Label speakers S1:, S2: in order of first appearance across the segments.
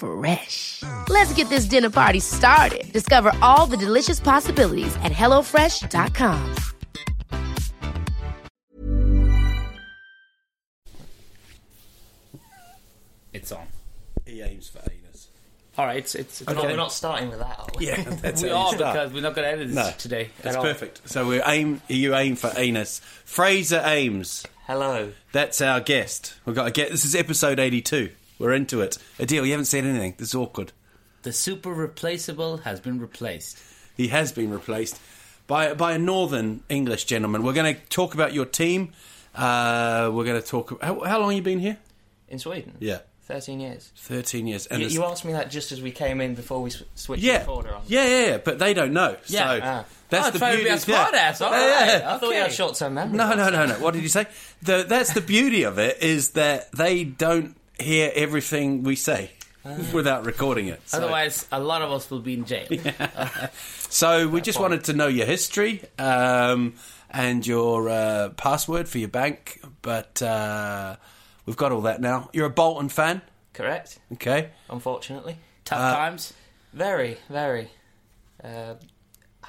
S1: Fresh. Let's get this dinner party started. Discover all the delicious possibilities at hellofresh.com.
S2: It's on.
S3: He aims for anus.
S2: All right, it's it's.
S4: We're, oh, not, we're not starting with that, are we?
S3: Yeah, that's
S2: we
S3: how you
S2: are
S3: start.
S2: because we're not going to edit this
S3: No,
S2: today.
S3: That's
S2: at all.
S3: perfect. So we aim. You aim for anus. Fraser Ames.
S4: Hello.
S3: That's our guest. We've got to get. This is episode eighty-two. We're into it. Adil, you haven't said anything. This is awkward.
S2: The super replaceable has been replaced.
S3: He has been replaced by by a northern English gentleman. We're going to talk about your team. Uh, we're going to talk. How, how long have you been here?
S4: In Sweden?
S3: Yeah,
S4: 13 years.
S3: thirteen years. And
S4: You, you asked me that just as we came in before we sw- switched the
S3: yeah,
S4: recorder on.
S3: yeah, yeah, yeah, but they don't know.
S2: Yeah.
S3: so
S4: Ah.
S3: that's
S2: Oh,
S3: the
S2: trying to
S3: beauty.
S2: be a smart
S3: yeah.
S2: ass. All
S3: Yeah, yeah.
S4: I thought you had
S2: Okay.
S4: short term memory.
S3: No, no, no, no. What did you say? The, that's the beauty of it is that they don't hear everything we say without recording it. So,
S2: Otherwise, a lot of us will be in jail.
S3: so we just wanted to know your history um, and your uh, password for your bank, but uh, we've got all that now. You're a Bolton fan,
S4: Correct,
S3: okay?
S4: unfortunately.
S2: Tough
S3: Uh,
S2: times.
S4: Very, very.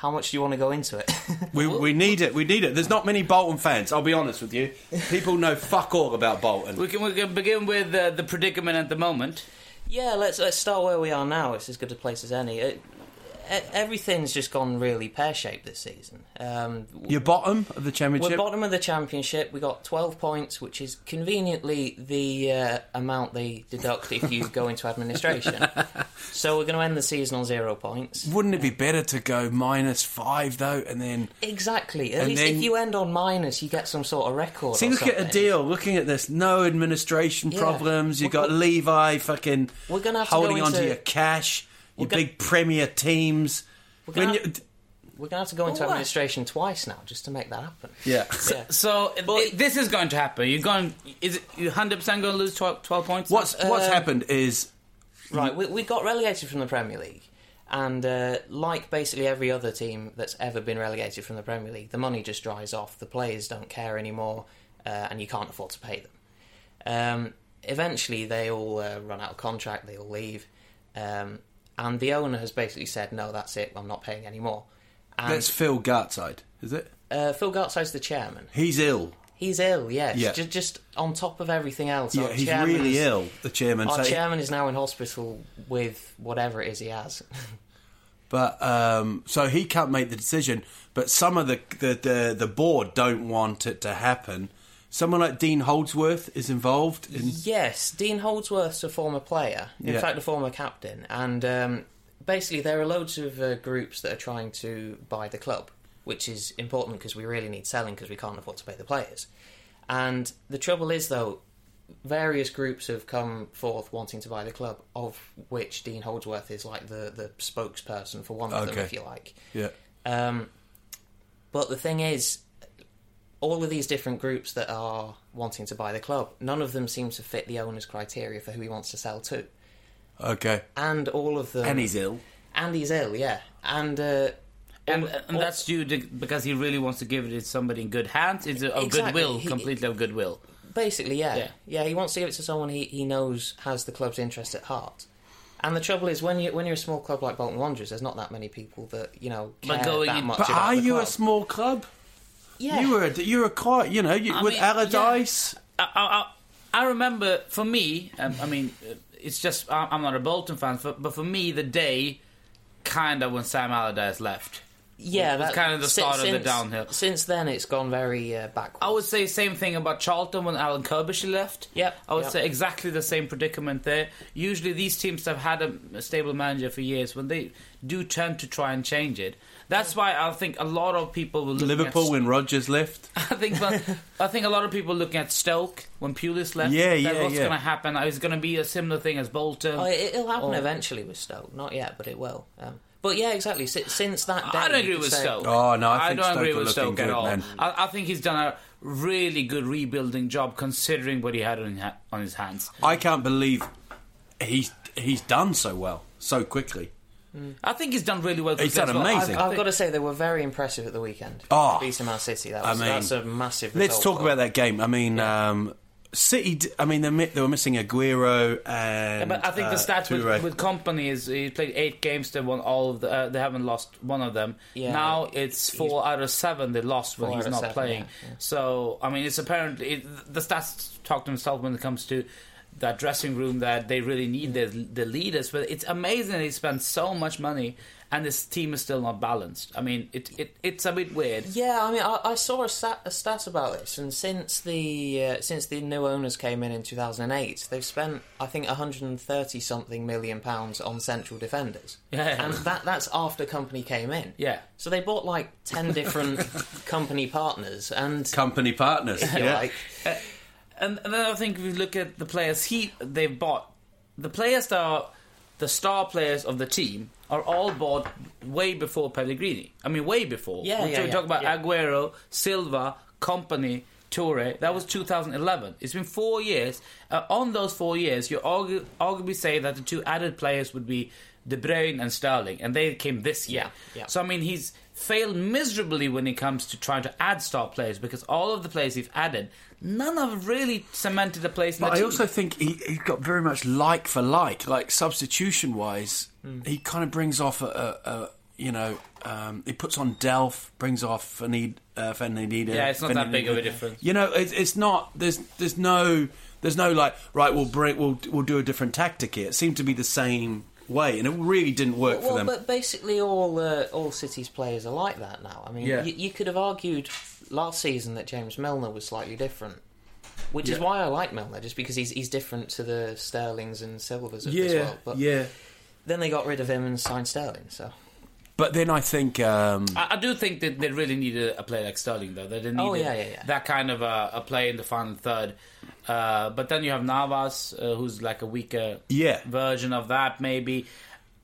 S4: How much do you want to go into it?
S3: We, we need it. We need it. There's not many Bolton fans. I'll be honest with you. People know fuck all about Bolton.
S2: We can, we can begin with uh, the predicament at the moment.
S4: yeah, let's let's start where we are now. It's as good a place as any. It, everything's just gone really pear shaped this season. Um,
S3: You're bottom of the championship.
S4: We're bottom of the championship. We got 12 points, which is conveniently the uh, amount they deduct if you go into administration. so we're going to end the season on zero points.
S3: Wouldn't it be better to go minus five though, and then
S4: Exactly. At least
S3: then-
S4: if you end on minus, you get some sort of record.
S3: See, look at a deal. Looking at this, no administration
S4: Yeah.
S3: problems. You got Levy fucking
S4: We're gonna have to
S3: holding
S4: go
S3: onto your cash. Your
S4: We're gonna-
S3: big Premier teams.
S4: We're gonna,
S3: you,
S4: we're going to have to go into
S2: What?
S4: administration twice now just to make that happen.
S3: yeah.
S4: Yeah.
S2: So th- this is going to happen. You're going. Is it you 100 percent going to lose 12, 12 points?
S3: What's what's
S4: Uh,
S3: happened is
S4: Right, we, we got relegated from the Premier League, and uh, like basically every other team that's ever been relegated from the Premier League, the money just dries off. The players don't care anymore, uh, and you can't afford to pay them. Um, eventually, they all uh, run out of contract. They all leave, um, and the owner has basically said, "No, that's it. I'm not paying anymore." And
S3: that's Phil Gartside, is it?
S4: uh, Phil Gartside's the chairman.
S3: He's ill.
S4: He's ill, yes.
S3: Yeah.
S4: Just, just on top of everything else.
S3: Yeah,
S4: our
S3: he's
S4: chairman's-
S3: really ill. The chairman.
S4: Our
S3: So-
S4: chairman is now in hospital with whatever it is he has.
S3: But um, so he can't make the decision. But some of the, the the the board don't want it to happen. Someone like Dean Holdsworth is involved in.
S4: Yes, Dean Holdsworth's a former player, in
S3: Yeah.
S4: fact, a former captain, and um, basically there are loads of uh, groups that are trying to buy the club, which is important because we really need selling because we can't afford to pay the players. And the trouble is, though, various groups have come forth wanting to buy the club, of which Dean Holdsworth is like the the spokesperson for one of them, if you like.
S3: Yeah.
S4: Um, but the thing is, all of these different groups that are wanting to buy the club, none of them seem to fit the owner's criteria for who he wants to sell to.
S3: Okay.
S4: And all of them.
S3: And he's ill.
S4: And he's ill, yeah. And. Uh,
S2: And,
S4: all-
S2: and
S4: all-
S2: that's due to, because he really wants to give it to somebody in good hands. It's of
S4: Exactly.
S2: goodwill,
S4: He-
S2: completely of goodwill.
S4: Basically, yeah.
S2: Yeah.
S4: yeah. he wants to give it to someone he, he knows has the club's interest at heart. And the trouble is, when you when you're a small club like Bolton Wanderers, there's not that many people that you know care
S2: But going
S4: that
S2: in-
S4: much
S3: But
S4: about
S3: are
S4: the
S3: you
S4: club.
S3: a small club?
S4: Yeah,
S3: You were. A, you were quite. You know, you, with
S2: mean,
S3: Allardyce.
S2: I, I, I I remember for me, um, I mean, uh, it's just I- I'm not a Bolton fan, but but for me, the day kind of when Sam Allardyce left.
S4: Yeah,
S2: It was kind of the
S4: si-
S2: start of the downhill.
S4: Since then, it's gone very uh, backwards.
S2: I would say same thing about Charlton when Alan Curbishley left.
S4: Yep,
S2: I would
S4: yep.
S2: say exactly the same predicament there. Usually, these teams have had a, a stable manager for years. When they do tend to try and change it, that's why I think a lot of people will look
S3: Liverpool
S2: At,
S3: when Rodgers left.
S2: I think, but I think a lot of people looking at Stoke when Pulis left.
S3: Yeah,
S2: that
S3: yeah,
S2: What's
S3: yeah.
S2: going to happen? It's going to be a similar thing as Bolton.
S4: Oh, it, it'll happen
S2: Or-
S4: eventually with Stoke. Not yet, but it will. Um, but yeah, exactly. Si- since that day,
S2: I don't agree with
S4: say-
S2: Stoke.
S3: Oh, no, I think
S2: don't
S3: Stoke
S2: agree with
S3: looking
S2: Stoke at all. I, I think he's done a really good rebuilding job considering what he had on, ha- on his hands.
S3: I can't believe he's he's done so well so quickly.
S2: I think he's done really well.
S3: He's
S2: as
S3: done
S2: well.
S3: amazing.
S4: I've, I've got to say they were very impressive at the weekend.
S3: Oh.
S4: beating Man City. That
S3: I mean,
S4: that's a massive.
S3: Let's talk
S4: for
S3: about that game. I mean, um, City. d- I mean, they they were missing Aguero and.
S2: But I think the
S3: uh,
S2: stats with, with Kompany is he played eight games. They won all of the. Uh, they haven't lost one of them.
S4: Yeah.
S2: Now it's four out of seven they lost when he's not
S4: seven,
S2: playing.
S4: yeah, yeah.
S2: So I mean, it's apparently it, the stats talk to themselves when it comes to that dressing room that they really need the the leaders. But it's amazing they spend so much money and this team is still not balanced. I mean, it, it it's a bit weird.
S4: Yeah, I mean, I, I saw a stat, a stat about this, and since the uh, since the new owners came in in 2008, they've spent I think 130 something million pounds on central defenders.
S2: Yeah.
S4: and that that's after Kompany came in.
S2: Yeah.
S4: so they bought like 10 different Kompany partners, and
S3: Kompany partners. yeah.
S4: like,
S2: And, and then I think if you look at the players he they've bought, the players that are the star players of the team are all bought way before Pellegrini. I mean, way before.
S4: Yeah,
S2: We're
S4: yeah,
S2: talking
S4: yeah,
S2: about
S4: yeah.
S2: Aguero, Silva, Kompany, Toure. That was 2011. It's been four years. Uh, on those four years, you argu- arguably say that the two added players would be De Bruyne and Sterling, and they came this year.
S4: Yeah, yeah.
S2: So I mean, he's failed miserably when it comes to trying to add star players because all of the players he's added, none have really cemented a place in
S3: But
S2: the
S3: I
S2: team.
S3: also think he, he got very much like for like, like substitution wise. He kind of brings off a, a, a you know, um, he puts on Delph, brings off Fanid, uh, Fernandinho.
S2: Yeah, it's not that big of a difference.
S3: You know, it's, it's not. There's there's no there's no like right. We'll bring we'll we'll do a different tactic here. It seemed to be the same way, and it really didn't work for
S4: well,
S3: them.
S4: but basically all uh, all City's players are like that now. I mean,
S3: Yeah.
S4: you, you could have argued last season that James Milner was slightly different. Which is why I like Milner, just because he's he's different to the Sterlings and Silvas of
S3: yeah,
S4: this world. But
S3: yeah.
S4: then they got rid of him and signed Sterling. So
S3: But then I think um,
S2: I, I do think that they really needed a player like Sterling, though. They didn't need
S4: Oh, yeah, yeah, yeah.
S2: that kind of a, a play in the final third. Uh, but then you have Navas, uh, who's like a weaker
S3: Yeah.
S2: version of that, maybe.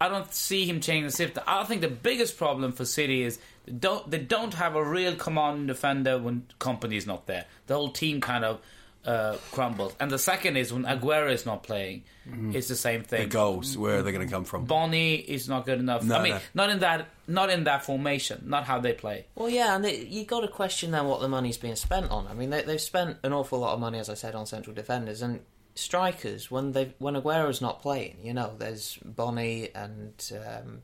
S2: I don't see him changing the shift. I think the biggest problem for City is they don't they don't have a real commanding defender when Kompany's not there. The whole team kind of uh, crumbles. And the second is when Aguero is not playing, it's the same thing.
S3: the goals, where are they going to come from?
S2: Bony is not good enough.
S3: No,
S2: I mean,
S3: no.
S2: not in that not in that formation, not how they play.
S4: well, yeah, and it, you got to question then what the money's being spent on. I mean, they, they've spent an awful lot of money, as I said, on central defenders and strikers. When they when Aguero's not playing, you know, there's Bony and um,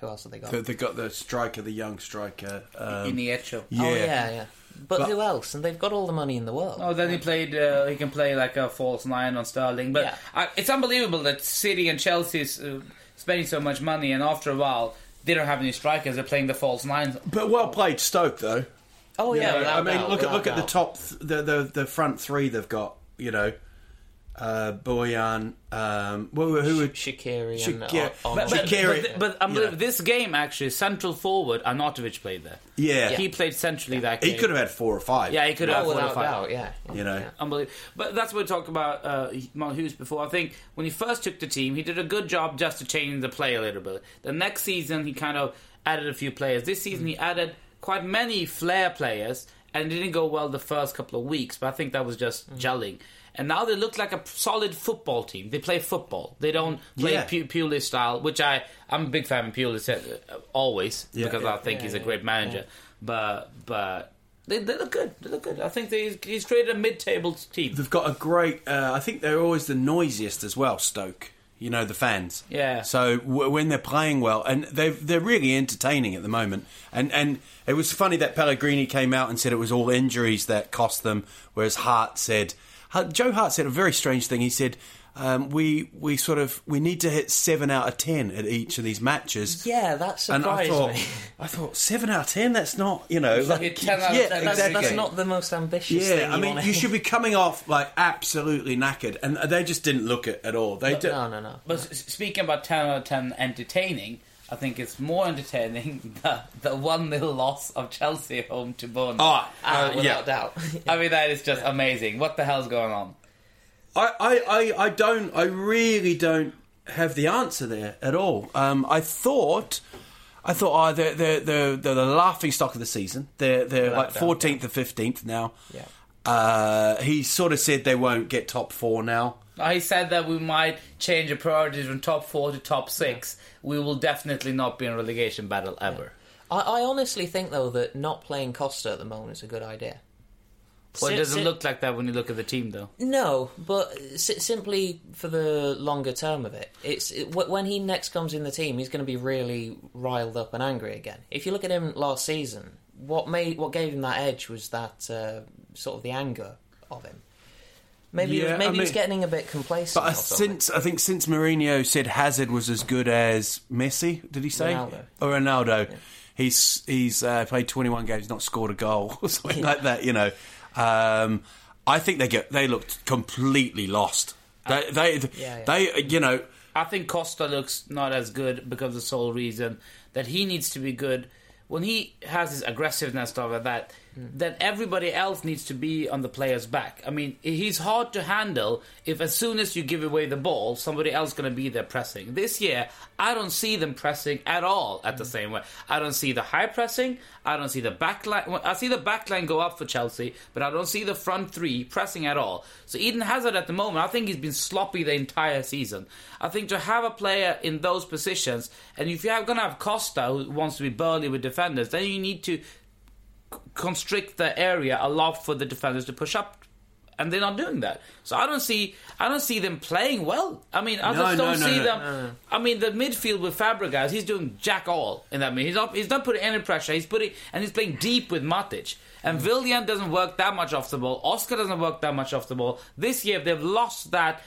S4: who else have they got?
S3: They- They've got the striker, the young striker. Um,
S2: Iheanacho.
S3: yeah.
S4: Oh yeah, yeah. But,
S3: But-
S4: who else? And they've got all the money in the world.
S2: Oh, then he played. Uh, he can play like a false nine on Sterling. But
S4: Yeah.
S2: I, it's unbelievable that City and Chelsea is uh, spending so much money, and after a while, they don't have any strikers. They're playing the false nines.
S3: But well played, Stoke though.
S4: oh
S3: You
S4: yeah,
S3: know, I mean,
S4: doubt,
S3: look at
S4: without
S3: look at the top, th- the, the the front three they've got. You know, uh, Bojan, um, who, who would
S4: Shaqiri and
S3: Shaqiri-
S2: But, but, but, but I'm
S3: you know.
S2: this game actually, central forward, Arnautovic played there.
S3: Yeah.
S2: he played centrally that game.
S3: he could have had four or five.
S2: Yeah, he could have. Had four or five.
S4: doubt, yeah.
S3: You know.
S4: Yeah.
S2: Unbelievable. But that's what we talked about uh, Mark Hughes before. I think when he first took the team, he did a good job just to change the play a little bit. The next season, he kind of added a few players. This season, he added quite many flair players, and it didn't go well the first couple of weeks. But I think that was just gelling. And now they look like a solid football team. They play football. They don't play
S3: Yeah.
S2: Pu- Pulis style, which I I'm a big fan of Pulis uh, always
S3: Yeah,
S2: because
S3: yeah.
S2: I think
S4: Yeah,
S2: he's a great manager. But but. They, they look good. They look good. I think they, he's created a mid-table team.
S3: They've got a great. Uh, I think they're always the noisiest as well. Stoke. You know the fans.
S2: Yeah.
S3: So w- when they're playing well, and they they're really entertaining at the moment. And and it was funny that Pellegrini came out and said it was all injuries that cost them, whereas Hart said. Joe Hart said a very strange thing. He said, um, we we sort of we need to hit seven out of ten at each of these matches.
S4: Yeah, that
S3: And I
S4: surprised
S3: thought,
S4: me.
S3: I thought seven out of ten. That's not, you know,
S2: like a 10 out of 10
S3: yeah,
S4: That's,
S3: exactly.
S4: that's not the most ambitious thing.
S3: Yeah, I mean,
S4: wanna-
S3: you should be coming off like absolutely knackered, and they just didn't look it at all. They did.
S4: No, no, no.
S2: But s- speaking about 10 out of 10 entertaining, I think it's more entertaining the, the 1 0 loss of Chelsea home to Bournemouth.
S3: Oh,
S4: Ah,
S3: uh,
S4: without
S3: yeah.
S4: doubt.
S2: I mean, that is just amazing. What the hell's going on?
S3: I, I, I, I don't. I really don't have the answer there at all. Um, I thought, I thought, oh, they're they're they're, they're the laughing stock of the season. They're they're like
S4: doubt.
S3: fourteenth or fifteenth now.
S4: Yeah.
S3: Uh, he sort of said they won't get top four now.
S2: I said that we might change the priorities from top four to top six. We will definitely not be in a relegation battle ever.
S4: I, I honestly think, though, that not playing Costa at the moment is a good idea.
S2: Well, it doesn't look like that when you look at the team, though.
S4: No, but simply for the longer term of it, it's it, when he next comes in the team, he's going to be really riled up and angry again. If you look at him last season, what made what gave him that edge was that uh, sort of the anger of him. Maybe
S3: Yeah,
S4: maybe
S3: I
S4: he was getting a bit complacent.
S3: But I,
S4: or
S3: since I think since Mourinho said Hazard was as good as Messi, did he say
S4: Ronaldo.
S3: or Ronaldo? He's he's uh, played twenty one games, not scored a goal or something like that. You know, um, I think they get they looked completely lost. They they,
S4: Yeah, yeah.
S3: they you know
S2: I think Costa looks not as good because of the sole reason that he needs to be good. When he has his aggressiveness stuff like that, then everybody else needs to be on the player's back. I mean, he's hard to handle if as soon as you give away the ball, somebody else going to be there pressing. This year, I don't see them pressing at all at the mm. same way. I don't see the high pressing. I don't see the back line. I see the back line go up for Chelsea, but I don't see the front three pressing at all. So Eden Hazard at the moment, I think he's been sloppy the entire season. I think to have a player in those positions, and if you're going to have Costa who wants to be burly with defenders, then you need to constrict the area a lot for the defenders to push up. And they're not doing that, so I don't see. I don't see them playing well. I mean, I
S3: No,
S2: just don't
S3: no, no,
S2: see
S3: no.
S2: them. Uh. I mean, the midfield with Fabregas, he's doing jack all in that. Mean He's not. He's not putting any pressure. He's putting and he's playing deep with Matic. And mm. Willian doesn't work that much off the ball. Oscar doesn't work that much off the ball. This year they've lost that.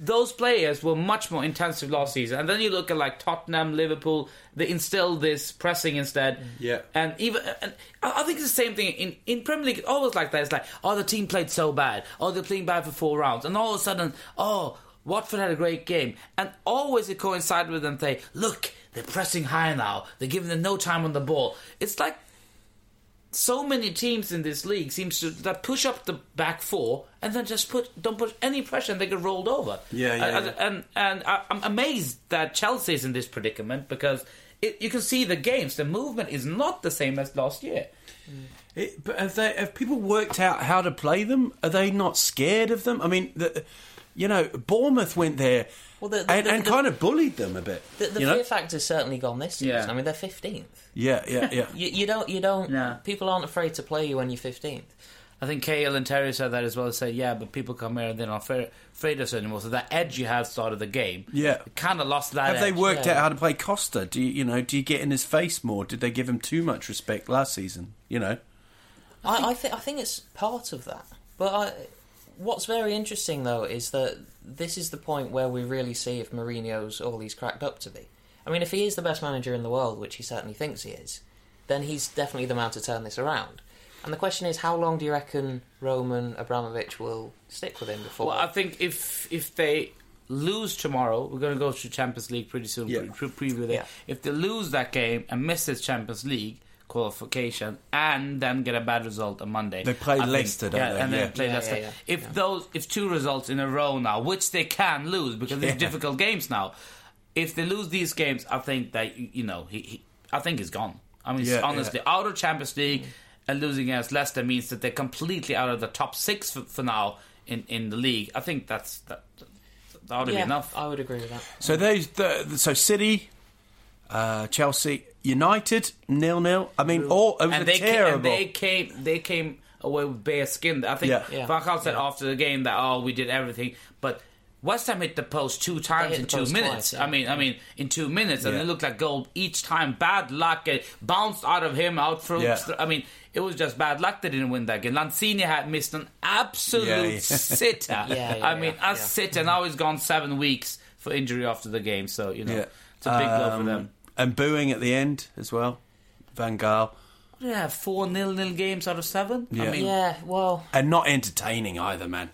S2: Those players were much more intensive last season, and then you look at like Tottenham, Liverpool. They instilled this pressing instead.
S3: Yeah.
S2: and even and I think it's the same thing in in Premier League. It's always like that. It's like, oh, the team played so bad. Oh, they're playing bad for four rounds, and all of a sudden, oh, Watford had a great game, and always it coincides with them say, look, they're pressing high now. They're giving them no time on the ball. It's like so many teams in this league seems to that push up the back four and then just put don't put any pressure and they get rolled over.
S3: Yeah, uh, yeah,
S2: And
S3: yeah.
S2: and, and I, I'm amazed that Chelsea is in this predicament because it, you can see the games. The movement is not the same as last year. Mm.
S3: It, but have they have people worked out how to play them? Are they not scared of them? I mean, the, you know, Bournemouth went there
S4: Well, the- the-
S3: and,
S4: the-
S3: and
S4: the-
S3: kind of bullied them a bit.
S4: the, the
S3: you
S4: fear
S3: know?
S4: factor's certainly gone this season.
S2: Yeah.
S4: I mean, they're fifteenth.
S3: Yeah, yeah, yeah.
S4: You, you don't. You don't.
S2: No.
S4: People aren't afraid to play you when you're fifteenth.
S2: I think Cahill and Terry said that as well. Say, yeah, but people come here and they're not afraid, afraid of us anymore. So that edge you had started the game,
S3: Yeah.
S2: kind of lost that.
S3: Have they worked
S4: yeah.
S3: out how to play Costa? Do you, you know? Do you get in his face more? Did they give him too much respect last season? You know,
S4: I, I think I think it's part of that. But I, what's very interesting though is that this is the point where we really see if Mourinho's all he's cracked up to be. I mean, if he is the best manager in the world, which he certainly thinks he is, then he's definitely the man to turn this around. And the question is, how long do you reckon Roman Abramovich will stick with him before?
S2: Well, I think if if they lose tomorrow, we're going to go to Champions League pretty soon.
S3: Yeah.
S2: Pre- pre- preview there.
S4: Yeah.
S2: If they lose that game and miss this Champions League qualification and then get a bad result on Monday,
S3: They play
S2: I
S3: Leicester, don't
S2: yeah,
S3: they?
S2: and then
S3: Yeah.
S2: they play
S4: Yeah,
S2: Leicester.
S4: yeah, yeah.
S2: If
S4: Yeah.
S2: those, if two results in a row now, which they can lose because
S3: Yeah.
S2: they're difficult games now, if they lose these games, I think that you you know he, he I think he's gone. I mean,
S3: Yeah,
S2: honestly, out of Champions League and losing against Leicester means that they're completely out of the top six for, for now in, in the league. I think that's that. That ought to
S4: yeah,
S2: be enough.
S4: I would agree with that.
S3: so those the, so City, uh, Chelsea, United nil nil. I mean, all it was
S2: and they
S3: terrible.
S2: came, and they came they came away with bare skin. I think
S3: Yeah.
S4: Yeah.
S2: Van Gaal said after the game that oh we did everything, but West Ham hit the post two times in two minutes.
S4: twice, yeah.
S2: I mean, I mean, in two minutes, and
S3: Yeah.
S2: it looked like goal each time. Bad luck. It bounced out of him, out through.
S3: Yeah.
S2: I mean, it was just bad luck they didn't win that game. Lanzini had missed an absolute
S3: Yeah, yeah.
S2: sitter.
S4: Yeah, yeah,
S2: I mean,
S4: yeah,
S2: a
S4: yeah.
S2: sitter. Now he's gone seven weeks for injury after the game. So you know,
S3: Yeah.
S2: it's a big blow for
S3: Um,
S2: them.
S3: And booing at the end as well. Van Gaal.
S2: What do they have? Four nil nil games out of seven. I
S3: Yeah.
S2: mean,
S4: Yeah, well,
S3: And not entertaining either, man.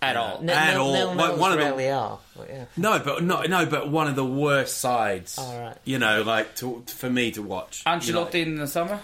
S2: at all.
S4: nil,
S3: At
S4: nil,
S3: all.
S4: nil,
S3: One-
S4: nils
S3: one of the-
S4: rarely are. But yeah.
S3: No, but no, no, but one of the worst sides.
S4: All right.
S3: You know, like to, for me to watch.
S2: Ancelotti
S3: You
S2: in the summer.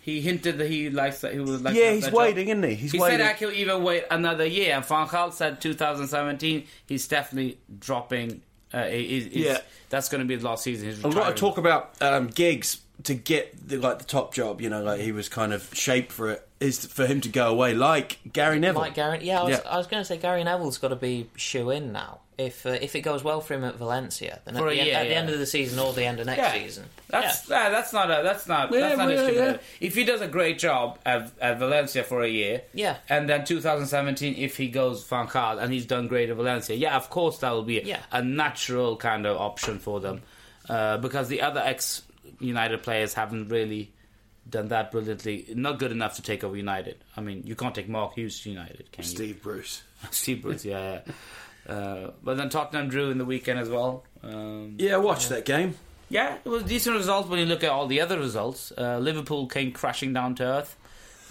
S2: He hinted that he likes that he would like.
S3: know.
S2: to
S3: Yeah, he's
S2: that job.
S3: waiting, isn't he? He's
S2: He
S3: waiting.
S2: said I could even wait another year. And Van Gaal said 2017. He's definitely dropping. Uh, he- he's, he's-
S3: Yeah.
S2: that's going to be the last season. He's
S3: I've got
S2: retiring.
S3: to talk about um, Giggs to get the, like the top job. You know, like he was kind of shaped for it. Is for him to go away, like Gary Neville.
S4: Like Gary, yeah, I was,
S3: Yeah.
S4: Was going to say Gary Neville's got to be shoe in now. If uh, if it goes well for him at Valencia, then
S2: For
S4: at,
S2: a
S4: the, end,
S2: year,
S4: at the end of the season or the end of next
S2: Yeah.
S4: season,
S2: That's yeah. that's not a that's not
S3: Yeah,
S2: that's not
S3: well,
S2: his
S3: yeah.
S2: If he does a great job at, at Valencia for a year,
S4: Yeah.
S2: and then 2017 if he goes Van Gaal and he's done great at Valencia, yeah, of course that will be a,
S4: Yeah.
S2: a natural kind of option for them uh, because the other ex United players haven't really done that brilliantly, not good enough to take over United. I mean, you can't take Mark Hughes to United, can you?
S3: Steve Bruce.
S2: Steve Bruce, yeah. Yeah. Uh, but then Tottenham drew in the weekend as well. Um,
S3: Yeah, watch that game.
S2: yeah, it was a decent results when you look at all the other results. Uh, Liverpool came crashing down to earth.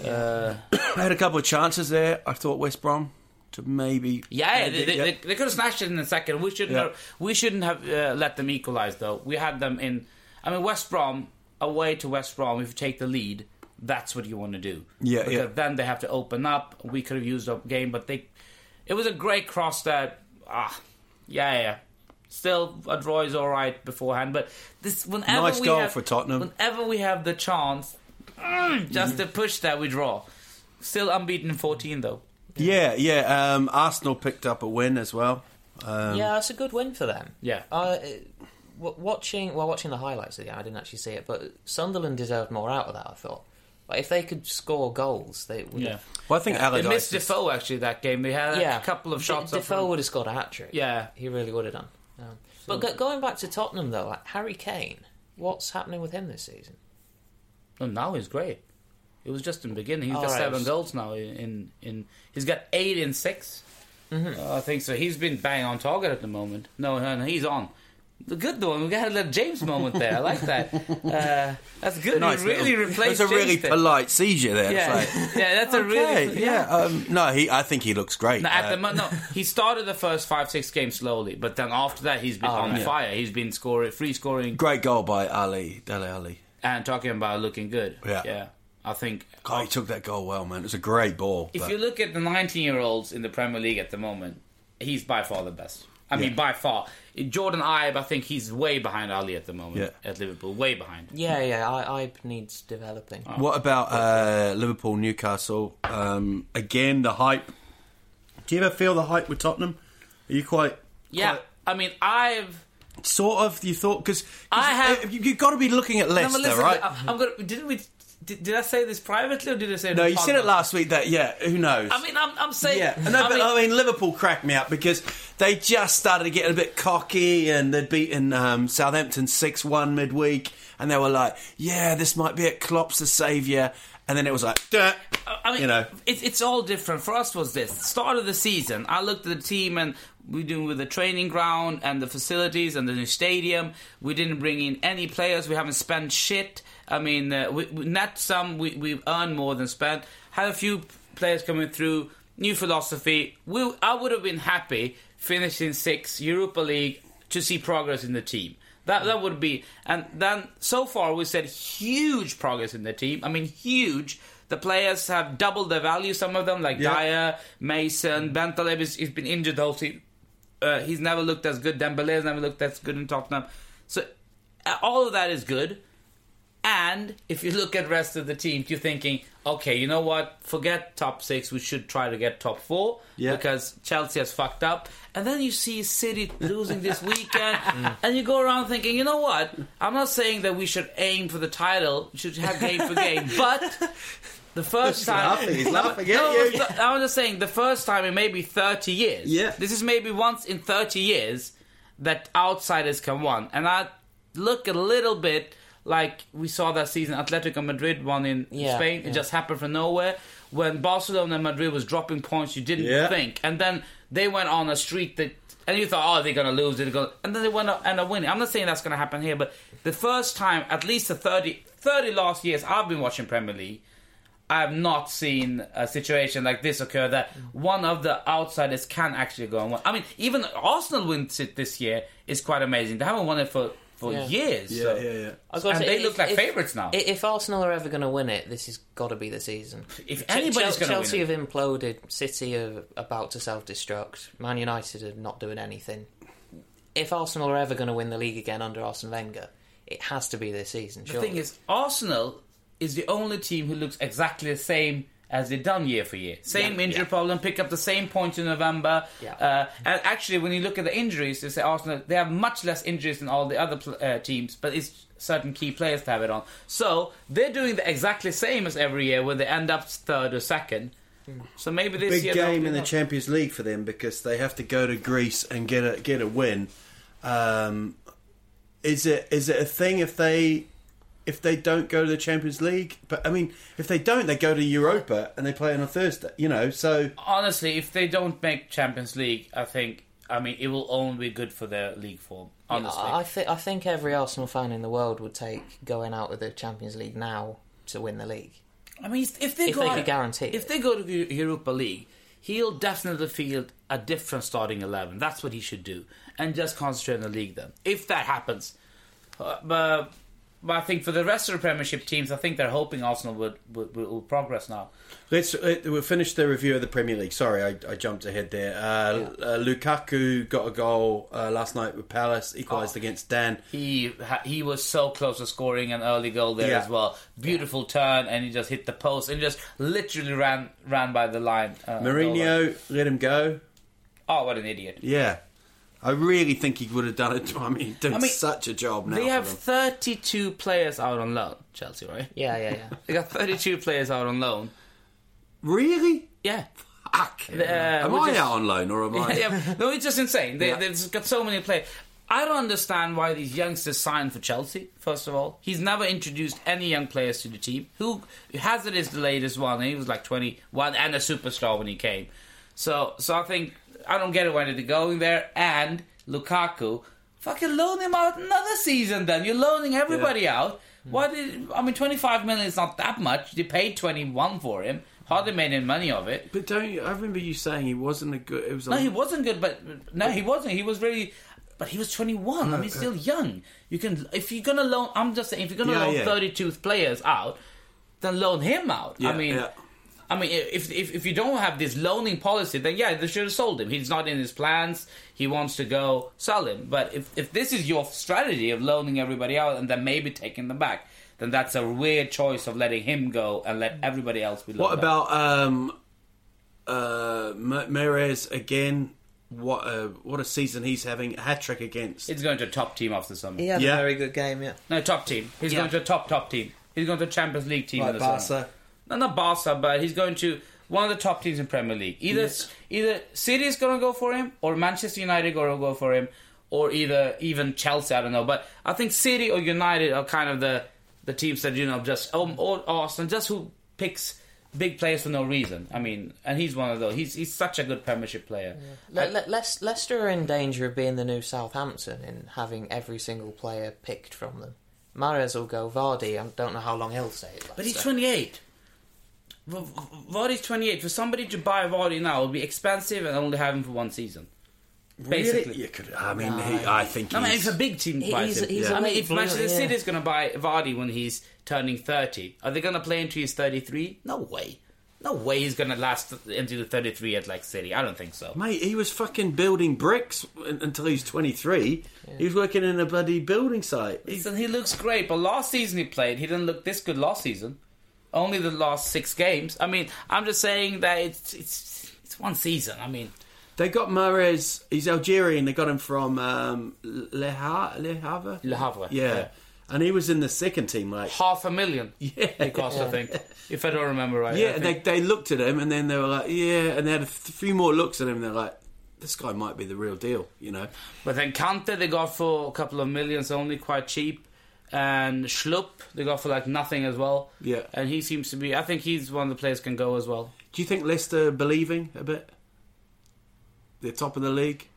S2: Uh,
S3: I had a couple of chances there. I thought West Brom to maybe.
S2: yeah, they, they,
S3: yeah.
S2: they, they could have snatched it in the second. We shouldn't.
S3: Yeah.
S2: Have, we shouldn't have uh, let them equalise though. We had them in. I mean, West Brom away to West Brom. If you take the lead, that's what you want to do.
S3: Yeah,
S2: because
S3: yeah.
S2: then they have to open up. We could have used up game, but they. It was a great cross that. Ah, yeah, yeah. Still, a draw is all right beforehand, but this whenever
S3: Nice
S2: we
S3: goal
S2: have,
S3: for Tottenham.
S2: Whenever we have the chance, mm, just to push that, we draw. Still unbeaten in 14 though.
S3: Yeah, yeah. Um, Arsenal picked up a win as well. Um,
S4: yeah, it's a good win for them.
S2: Yeah.
S4: Uh, watching well, watching the highlights of the game, I didn't actually see it, but Sunderland deserved more out of that. I thought, like, if they could score goals, they would.
S2: Yeah.
S3: Well, I think
S2: They
S3: Allardyce.
S2: missed
S3: is-
S2: Defoe actually that game. They had
S4: yeah,
S2: a couple of shots. up
S4: Defoe
S2: front.
S4: would have scored a hat trick.
S2: Yeah.
S4: he really would have done. Um, but go- going back to Tottenham though, like Harry Kane, what's happening with him this season?
S2: Oh, now he's great. It was just in the beginning. He's
S4: All
S2: got
S4: right.
S2: seven goals now. In, in in he's got eight in 6
S4: Mm-hmm.
S2: Uh, I think so. He's been bang on target at the moment. No, no, no he's on. The good one. We got a little James moment there. I like that. Uh, that's good.
S3: Nice
S2: he really replaced.
S3: That's a really
S2: James
S3: polite seizure there.
S2: Yeah,
S3: like,
S2: yeah, that's a
S3: okay,
S2: really
S3: yeah. Um, no, he. I think he looks great.
S2: No, at
S3: Uh,
S2: the mo- no, he started the first five six games slowly, but then after that he's been
S4: Oh,
S2: on
S4: right.
S2: fire. He's been scoring, free scoring,
S3: great goal by Alli Dele Alli.
S2: and talking about looking good.
S3: Yeah.
S2: yeah. I think
S3: God, he took that goal well, man. It was a great ball.
S2: if
S3: but-
S2: you look at the 19 year olds in the Premier League at the moment, he's by far the best. I mean, by far. Jordan Ibe, I think he's way behind Alli at the moment
S3: Yeah.
S2: at Liverpool, way behind.
S4: Yeah, yeah, I, I needs developing.
S3: What about uh, Liverpool, Newcastle? Um, again, the hype. Do you ever feel the hype with Tottenham? Are you quite?
S2: Yeah,
S3: quite-
S2: I mean, I've.
S3: sort of. You thought because
S2: I have-
S3: You, have got to be looking at
S2: No,
S3: Leicester,
S2: but listen,
S3: right?
S2: I, am gonna. Didn't we? Did, did I say this privately or did I say? it
S3: no, you said it last week. That yeah, who knows?
S2: I mean, I'm, I'm saying.
S3: Yeah, no,
S2: I
S3: but
S2: mean-
S3: I mean, Liverpool cracked me up because they just started getting a bit cocky and they'd beaten um, Southampton 6 1 midweek, and they were like, yeah, this might be it, Klopp's the saviour. And then it was like, Duh.
S2: I mean,
S3: you know.
S2: it, it's all different. For us, was this start of the season? I looked at the team and we doing with the training ground and the facilities and the new stadium. We didn't bring in any players. We haven't spent shit. I mean, uh, we, we, net some we we've earned more than spent. Had a few players coming through. New philosophy. We, I would have been happy finishing sixth Europa League to see progress in the team. That that would be, and then so far we said huge progress in the team. I mean, huge. The players have doubled their value. Some of them, like
S3: Yeah.
S2: Dier, Mason, Bentaleb, has he's been injured the whole team. Uh, he's never looked as good. Dembele has never looked as good in Tottenham. So uh, all of that is good. And if you look at the rest of the team, you're thinking, okay, you know what? Forget top six. We should try to get top four
S3: Yeah.
S2: because Chelsea has fucked up. And then you see City losing this weekend, mm. and you go around thinking, you know what? I'm not saying that we should aim for the title. We should have game for game, but the first
S3: He's
S2: time.
S3: laughing, he's laughing
S2: no,
S3: you.
S2: the- I was just saying the first time in maybe thirty years.
S3: Yeah.
S2: this is maybe once in thirty years that outsiders can win, and I look a little bit like we saw that season. Atletico Madrid won in
S4: Yeah,
S2: Spain.
S4: yeah.
S2: It just happened from nowhere. When Barcelona and Madrid was dropping points, you didn't
S3: Yeah.
S2: think, and then they went on a streak that. And you thought, oh, they're going to lose. They're gonna, and then they went up and are winning. I'm not saying that's going to happen here, but the first time, at least the 30, 30 last years I've been watching Premier League, I have not seen a situation like this occur that one of the outsiders can actually go and win. I mean, even Arsenal wins it this year is quite amazing. They haven't won it for, for
S4: Yeah.
S2: years.
S3: Yeah,
S2: so-
S3: yeah, yeah.
S4: I was gonna
S2: And
S4: say,
S2: they look like favourites now.
S4: i- If Arsenal are ever going to win it, this has got to be the season.
S2: If
S4: Ch-
S2: anybody's
S4: Chel-
S2: gonna win
S4: Chelsea
S2: it.
S4: have imploded. City are about to self-destruct. Man United are not doing anything. If Arsenal are ever going to win the league again under Arsene Wenger, it has to be this season.
S2: The
S4: surely.
S2: thing is, Arsenal is the only team who looks exactly the same as they've done year for year. Same
S4: Yeah,
S2: injury
S4: yeah.
S2: problem, pick up the same points in November.
S4: Yeah.
S2: Uh, and actually, when you look at the injuries, they say Arsenal they have much less injuries than all the other pl- uh, teams, but it's certain key players to have it on. So they're doing the exactly same as every year, where they end up third or second. So maybe this
S3: Big
S2: year they'll
S3: game in the
S2: not.
S3: Champions League for them because they have to go to Greece and get a get a win. Um, is it is it a thing if they if they don't go to the Champions League? But I mean, if they don't, they go to Europa and they play on a Thursday. You know, so
S2: Honestly, if they don't make Champions League, I think I mean it will only be good for their league form. Honestly,
S4: I, I, thi- I think every Arsenal fan in the world would take going out of the Champions League now to win the league.
S2: I mean, if they
S4: If
S2: go
S4: they
S2: out-
S4: could guarantee
S2: if
S4: it.
S2: they go to the Europa League, he'll definitely field a different starting eleven. That's what he should do, and just concentrate on the league. Then, if that happens, uh, but. But I think for the rest of the Premiership teams, I think they're hoping Arsenal would, would, will progress now.
S3: let's let, we'll finish the review of the Premier League. Sorry, I, I jumped ahead there. Uh, uh, Lukaku got a goal uh, last night with Palace, equalised
S2: Oh.
S3: against Dan.
S2: He he was so close to scoring an early goal there
S3: Yeah.
S2: as well. Beautiful turn, and he just hit the post and just literally ran ran by the line. Uh.
S3: Mourinho let him go.
S2: Oh, what an idiot!
S3: Yeah. I really think he would have done it. I mean, doing
S2: I mean,
S3: such a job now.
S2: They have
S3: them.
S2: 32 players out on loan, Chelsea, right?
S4: Yeah, yeah, yeah.
S2: They got 32 players out on loan.
S3: Really?
S2: Yeah.
S3: Fuck.
S2: Uh,
S3: am I
S2: is-
S3: out on loan or am I?
S2: yeah. No, it's just insane. They,
S3: Yeah.
S2: They've got so many players. I don't understand why these youngsters signed for Chelsea. First of all, he's never introduced any young players to the team. Who Hazard is the latest one. and He was like twenty-one and a superstar when he came. So, so I think I don't get it why they're going there. And Lukaku, fucking loan him out another season. Then you're loaning everybody out. Why did I mean twenty-five million is not that much. They paid twenty-one for him. Hardly made any money of it.
S3: But don't you? I remember you saying he wasn't a good. It was.
S2: No, he wasn't good, but no, he wasn't. He was really, but he was 21. I mean, still young. You can, if you're gonna loan, I'm just saying, if you're gonna
S3: Yeah,
S2: loan
S3: yeah.
S2: 32 players out, then loan him out.
S3: Yeah,
S2: I mean,
S3: yeah.
S2: I mean, if, if if you don't have this loaning policy, then yeah, they should have sold him. He's not in his plans. He wants to go sell him. But if if this is your strategy of loaning everybody out and then maybe taking them back, then that's a weird choice of letting him go and let everybody else be.
S3: What
S2: loaned out.
S3: about um, uh, Ma- Mahrez again? What a what a season he's having! A hat trick against.
S2: It's going to a top team after summer.
S4: He had
S3: Yeah.
S4: a very good game, yeah.
S2: No, top team. He's
S4: Yeah.
S2: going to a top top team. He's going to a Champions League team.
S3: Like
S2: in the summer. Not Barca, but he's going to one of the top teams in Premier League. Either either City is going to go for him, or Manchester United going to go for him, or either even Chelsea. I don't know, but I think City or United are kind of the the teams that you know just um, or Arsenal, just who picks big players for no reason. I mean, and he's one of those. He's he's such a good Premiership player.
S4: Le- Le- Leic- Leicester are in danger of being the new Southampton in having every single player picked from them. Mahrez will go. Vardy, I don't know how long he'll stay.
S2: But he's 28. V- V- Vardy's 28. For somebody to buy Vardy now would be expensive and only have him for one season. Basically.
S3: Really? You could. I mean, he, I think.
S2: I mean,
S3: he's-
S2: if a big team
S4: He-
S2: buys
S4: he's-
S2: him.
S4: he's
S2: I
S4: a
S2: mean,
S4: late
S2: if Manchester
S4: bloomer,
S2: City is going to buy Vardy when he's turning 30, are they going to play until he's 33? No way. No way he's going to last until the 33 at like City. I don't think so.
S3: Mate, he was fucking building bricks until he was 23. He was working in a bloody building site. He-
S2: Listen, he looks great, but last season he played, he didn't look this good last season. Only the last six games. I mean, I'm just saying that it's it's it's one season. I mean,
S3: They got Mahrez. He's Algerian. They got him from um, Le, Ha- Le Havre.
S2: Le Havre,
S3: Yeah.
S2: yeah.
S3: and he was in the second team. Like,
S2: Half a million.
S3: Yeah.
S2: It cost, I think, if I don't remember right.
S3: yeah, they they looked at him, and then they were like, yeah, and they had a few more looks at him. and They're like, this guy might be the real deal, you know.
S2: But then Kante they got for a couple of millions only, quite cheap. And Schlupp they got for like nothing as well.
S3: Yeah.
S2: And he seems to be. I think he's one of the players can go as well.
S3: Do you think Leicester believing a bit? They're top of the league.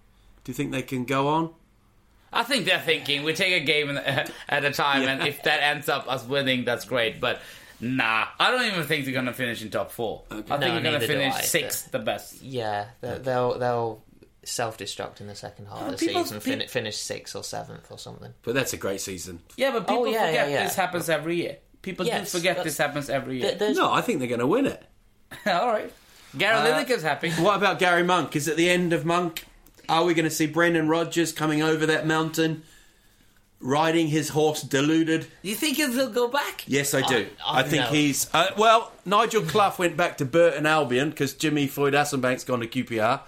S3: Do you think they can go on?
S2: I think they're thinking we take a game at a time, and if that ends up us winning, that's great. But nah, I don't even think they're gonna finish in top four. I think
S4: No,
S2: they're gonna finish sixth, the best.
S4: Yeah, they'll they'll they'll self-destruct in the second half of the
S2: people-
S4: season, fin- finish sixth or seventh or something.
S3: But that's a great season.
S2: Yeah, but people
S4: Oh, yeah,
S2: forget
S4: yeah, yeah.
S2: this happens every year. People
S4: Yes,
S2: do forget this happens every year.
S4: There- There's
S3: No, I think they're going to win it.
S2: All right, Gary
S3: Uh,
S2: Lineker's happy.
S3: What about Gary Monk? Is it the end of Monk? Are we going to see Brendan Rodgers coming over that mountain, riding his horse deluded?
S2: You think he'll go back?
S3: Yes, I do.
S4: I-
S3: I, think
S4: no.
S3: he's. Uh, well, Nigel Clough went back to Burton Albion because Jimmy Floyd Hasselbaink's gone to QPR.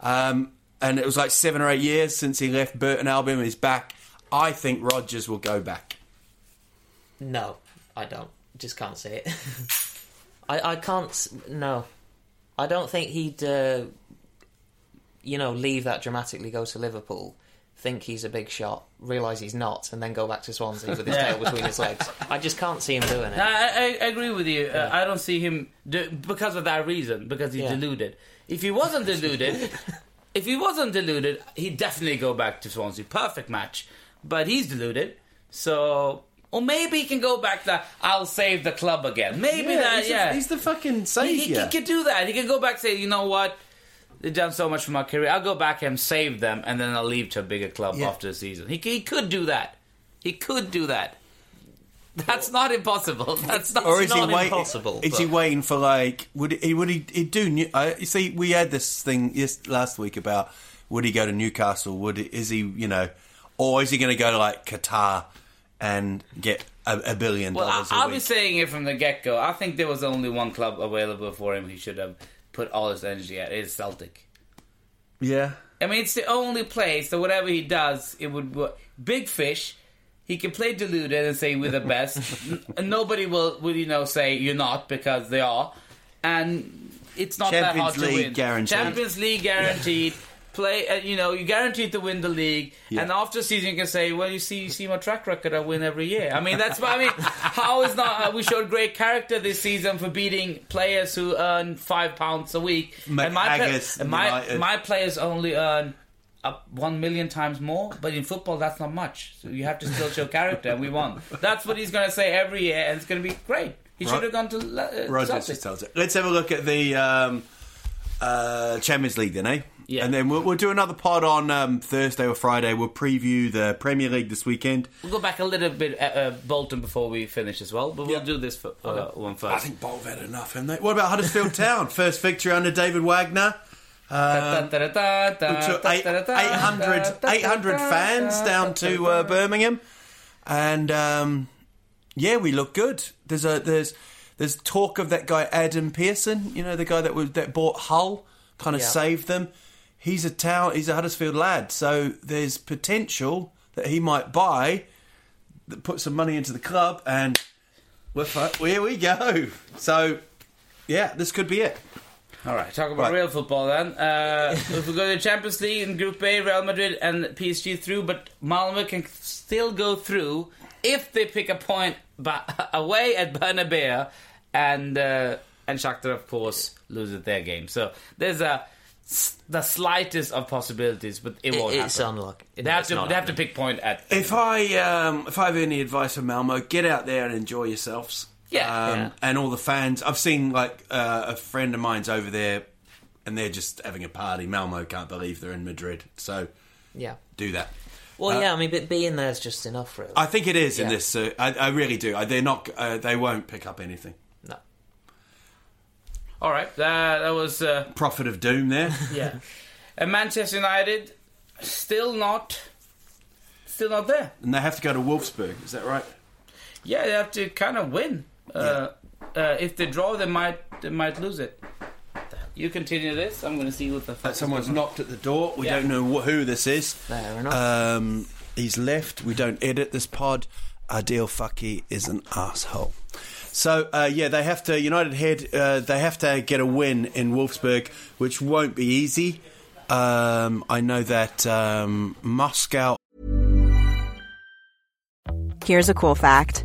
S3: Um, and it was like seven or eight years since he left Burton Albion. He's back. I think Rodgers will go back.
S4: no, I don't. Just can't see it. I I can't. No, I don't think he'd. Uh, you know, leave that dramatically, go to Liverpool, think he's a big shot, realise he's not, and then go back to Swansea with his tail between his legs. I just can't see him doing it.
S2: I, I, I agree with you. Uh, I don't see him do, because of that reason, because he's
S4: Yeah.
S2: deluded. If he wasn't deluded, if he wasn't deluded, he'd definitely go back to Swansea. Perfect match. But he's deluded, so or maybe he can go back to I'll save the club again. Maybe that,
S3: he's,
S2: yeah.
S3: The, he's the fucking
S2: he, he,
S3: savior.
S2: he could do that. He could go back and say, you know what? They've done so much for my career. I'll go back and save them, and then I'll leave to a bigger club
S3: Yeah.
S2: after the season. He, he could do that. He could do that. That's not impossible. That's not.
S3: or is he
S4: not
S3: waiting?
S4: impossible,
S3: Is he waiting for like? Would he? Would he? He'd do? New, uh, you see, we had this thing yes last week about would he go to Newcastle? Would he, is he? You know, or is he going to go to like Qatar and get a, a billion
S2: Well, I,
S3: dollars a
S2: I'll
S3: week?
S2: be saying it from the get go. I think there was only one club available for him. He should have put all his energy at. It's Celtic.
S3: yeah.
S2: I mean, it's the only place that whatever he does, it would. Big fish. He can play deluded and say we're the best. N- nobody will, will, you know, say you're not because they are. And it's not that
S3: Champions
S2: hard to
S3: League
S2: win.
S3: guaranteed.
S2: Champions League guaranteed. Play, uh, you know, you guaranteed to win the league,
S3: Yeah.
S2: and after the season you can say, "Well, you see, you see my track record. I win every year." I mean, that's what I mean. How is not? Uh, we showed great character this season for beating players who earn five pounds a week, and my and my
S3: United.
S2: my players only earn up one million times more, but in football that's not much. So you have to still show character, and we won. That's what he's going to say every year, and it's going to be great. He should have gone to uh, Rodgers
S3: just tells it. Let's have a look at the um, uh, Champions League then, eh?
S2: Yeah.
S3: And then we'll, we'll do another pod on um, Thursday or Friday. We'll preview the Premier League this weekend.
S2: We'll go back a little bit uh, uh, Bolton before we finish as well, but we'll
S3: Yeah.
S2: do this for, uh, one first.
S3: I think Bolton had enough, haven't they? What about Huddersfield Town? First victory under David Wagner. Um, took 800, 800 fans down to uh, Birmingham, and um, yeah, we look good. There's a there's there's talk of that guy Adam Pearson. You know, the guy that was that bought Hull, kind of
S4: Yeah.
S3: saved them. He's a town. He's a Huddersfield lad, so there's potential that he might buy, that put some money into the club, and we're here we go. So yeah, this could be it.
S2: All right, talk about
S3: Right.
S2: real football then. Uh, if we go to the Champions League in Group A, Real Madrid and PSG through, but Malmo can still go through if they pick a point ba- away at Bernabeu, and uh, and Shakhtar of course loses their game. So there's a s- the slightest of possibilities, but it,
S4: It-
S2: won't
S4: it's
S2: happen.
S4: unlucky.
S2: They have
S4: It's
S2: to, they have to pick point at.
S3: If I um, if I have any advice for Malmo, get out there and enjoy yourselves.
S2: Yeah.
S3: um,
S4: Yeah.
S3: and all the fans. I've seen like uh, a friend of mine's over there, and they're just having a party. Malmo can't believe they're in Madrid, so
S4: Yeah.
S3: do that.
S4: Well, yeah, I mean, but being there's just enough, for really.
S3: I think it is in this. Uh, I, I really do. I, they're not. Uh, they won't pick up anything.
S4: no.
S2: All right, uh, that was. Uh,
S3: Prophet of doom there.
S2: Yeah. and Manchester United still not still not there.
S3: and they have to go to Wolfsburg. Is that right?
S2: Yeah, they have to kind of win. Uh, uh, if they draw, they might they might lose it. You continue this. I'm going to see what the fuck. is
S3: Someone's
S2: going on.
S3: knocked at the door. We
S2: Yeah.
S3: don't know wh- who this is.
S4: Fair enough.
S3: Um, he's left. We don't edit this pod. Adil Faki is an asshole. So uh, yeah, they have to United Head. Uh, they have to get a win in Wolfsburg, which won't be easy. Um, I know that um, Moscow.
S5: Here's a cool fact: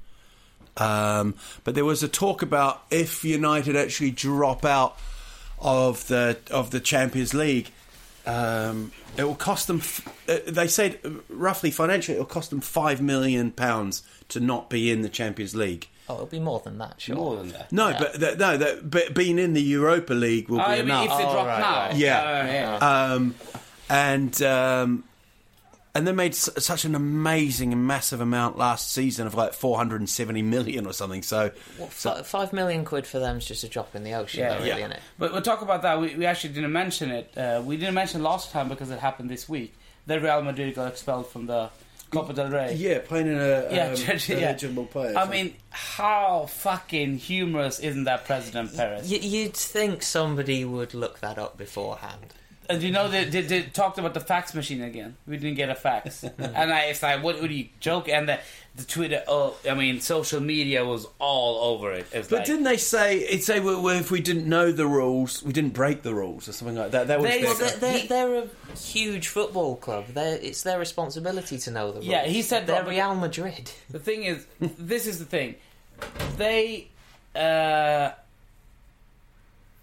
S3: Um, but there was a talk about if United actually drop out of the of the Champions League, um, it will cost them. f- uh, They said uh, roughly financially, it will cost them five million pounds to not be in the Champions League.
S4: Oh, it'll be more than that, sure.
S2: More than that.
S3: No, but th- no, that, but being in the Europa League will
S2: Oh,
S3: be enough.
S2: if they drop
S4: right,
S2: now?
S4: right.
S3: Yeah.
S2: Oh, yeah.
S3: um, and um, and they made s- such an amazing and massive amount last season of like 470 million or something. So,
S4: What, fi- five million quid for them is just a drop in the ocean,
S2: Yeah,
S4: though,
S2: yeah.
S4: really, isn't it?
S2: But we'll talk about that. We, we actually didn't mention it. Uh, we didn't mention last time because it happened this week. That Real Madrid got expelled from the Copa del Rey.
S3: yeah, playing in a
S2: Yeah,
S3: um,
S2: yeah.
S3: eligible player.
S2: I mean, how fucking humorous isn't that President Perez?
S4: Y- you'd think somebody would look that up beforehand.
S2: And you know they, they, they talked about the fax machine again. We didn't get a fax, and I, it's like, what would you joke? And the, the Twitter, oh, I mean, social media was all over it. It's
S3: but
S2: like,
S3: didn't they say it say well, well, if we didn't know the rules, we didn't break the rules or something like that? That was
S2: They-
S3: their-
S4: Well, they're, they're, they're a huge football club. They're, it's their responsibility to know the rules.
S2: Yeah, he said
S4: they're
S2: that,
S4: Real Madrid.
S2: The thing is, this is the thing. They, uh,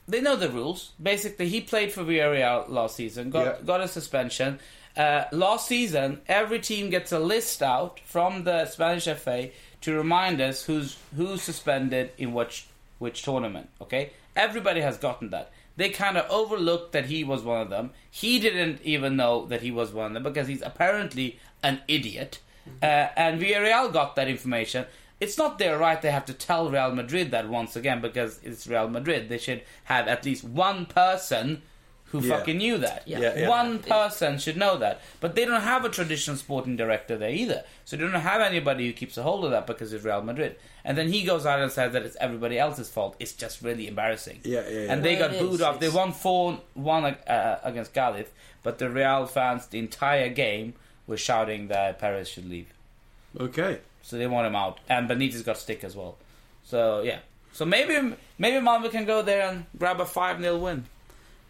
S2: they know the rules. Basically, he played for Villarreal last season, got
S3: Yeah.
S2: got a suspension. Uh, last season, every team gets a list out from the Spanish FA to remind us who's who's suspended in which which tournament. Okay, everybody has gotten that. They kind of overlooked that he was one of them. He didn't even know that he was one of them because he's apparently an idiot. Uh, and Villarreal got that information. It's not their right. They have to tell Real Madrid that once again because it's Real Madrid. They should have at least one person who
S3: Yeah.
S2: fucking knew that.
S3: Yeah, yeah.
S2: One person should know that. But they don't have a traditional sporting director there either. So they don't have anybody who keeps a hold of that because it's Real Madrid. And then he goes out and says that it's everybody else's fault. It's just really embarrassing.
S3: Yeah, yeah, yeah.
S2: And they
S4: Well,
S2: got booed
S4: is,
S2: off. They won 4 1 uh, against Galith, but the Real fans, the entire game, were shouting that Perez should leave.
S3: okay.
S2: So they want him out. And Benitez got stick as well. So, yeah. So maybe maybe Malmo can go there and grab a 5 0 win.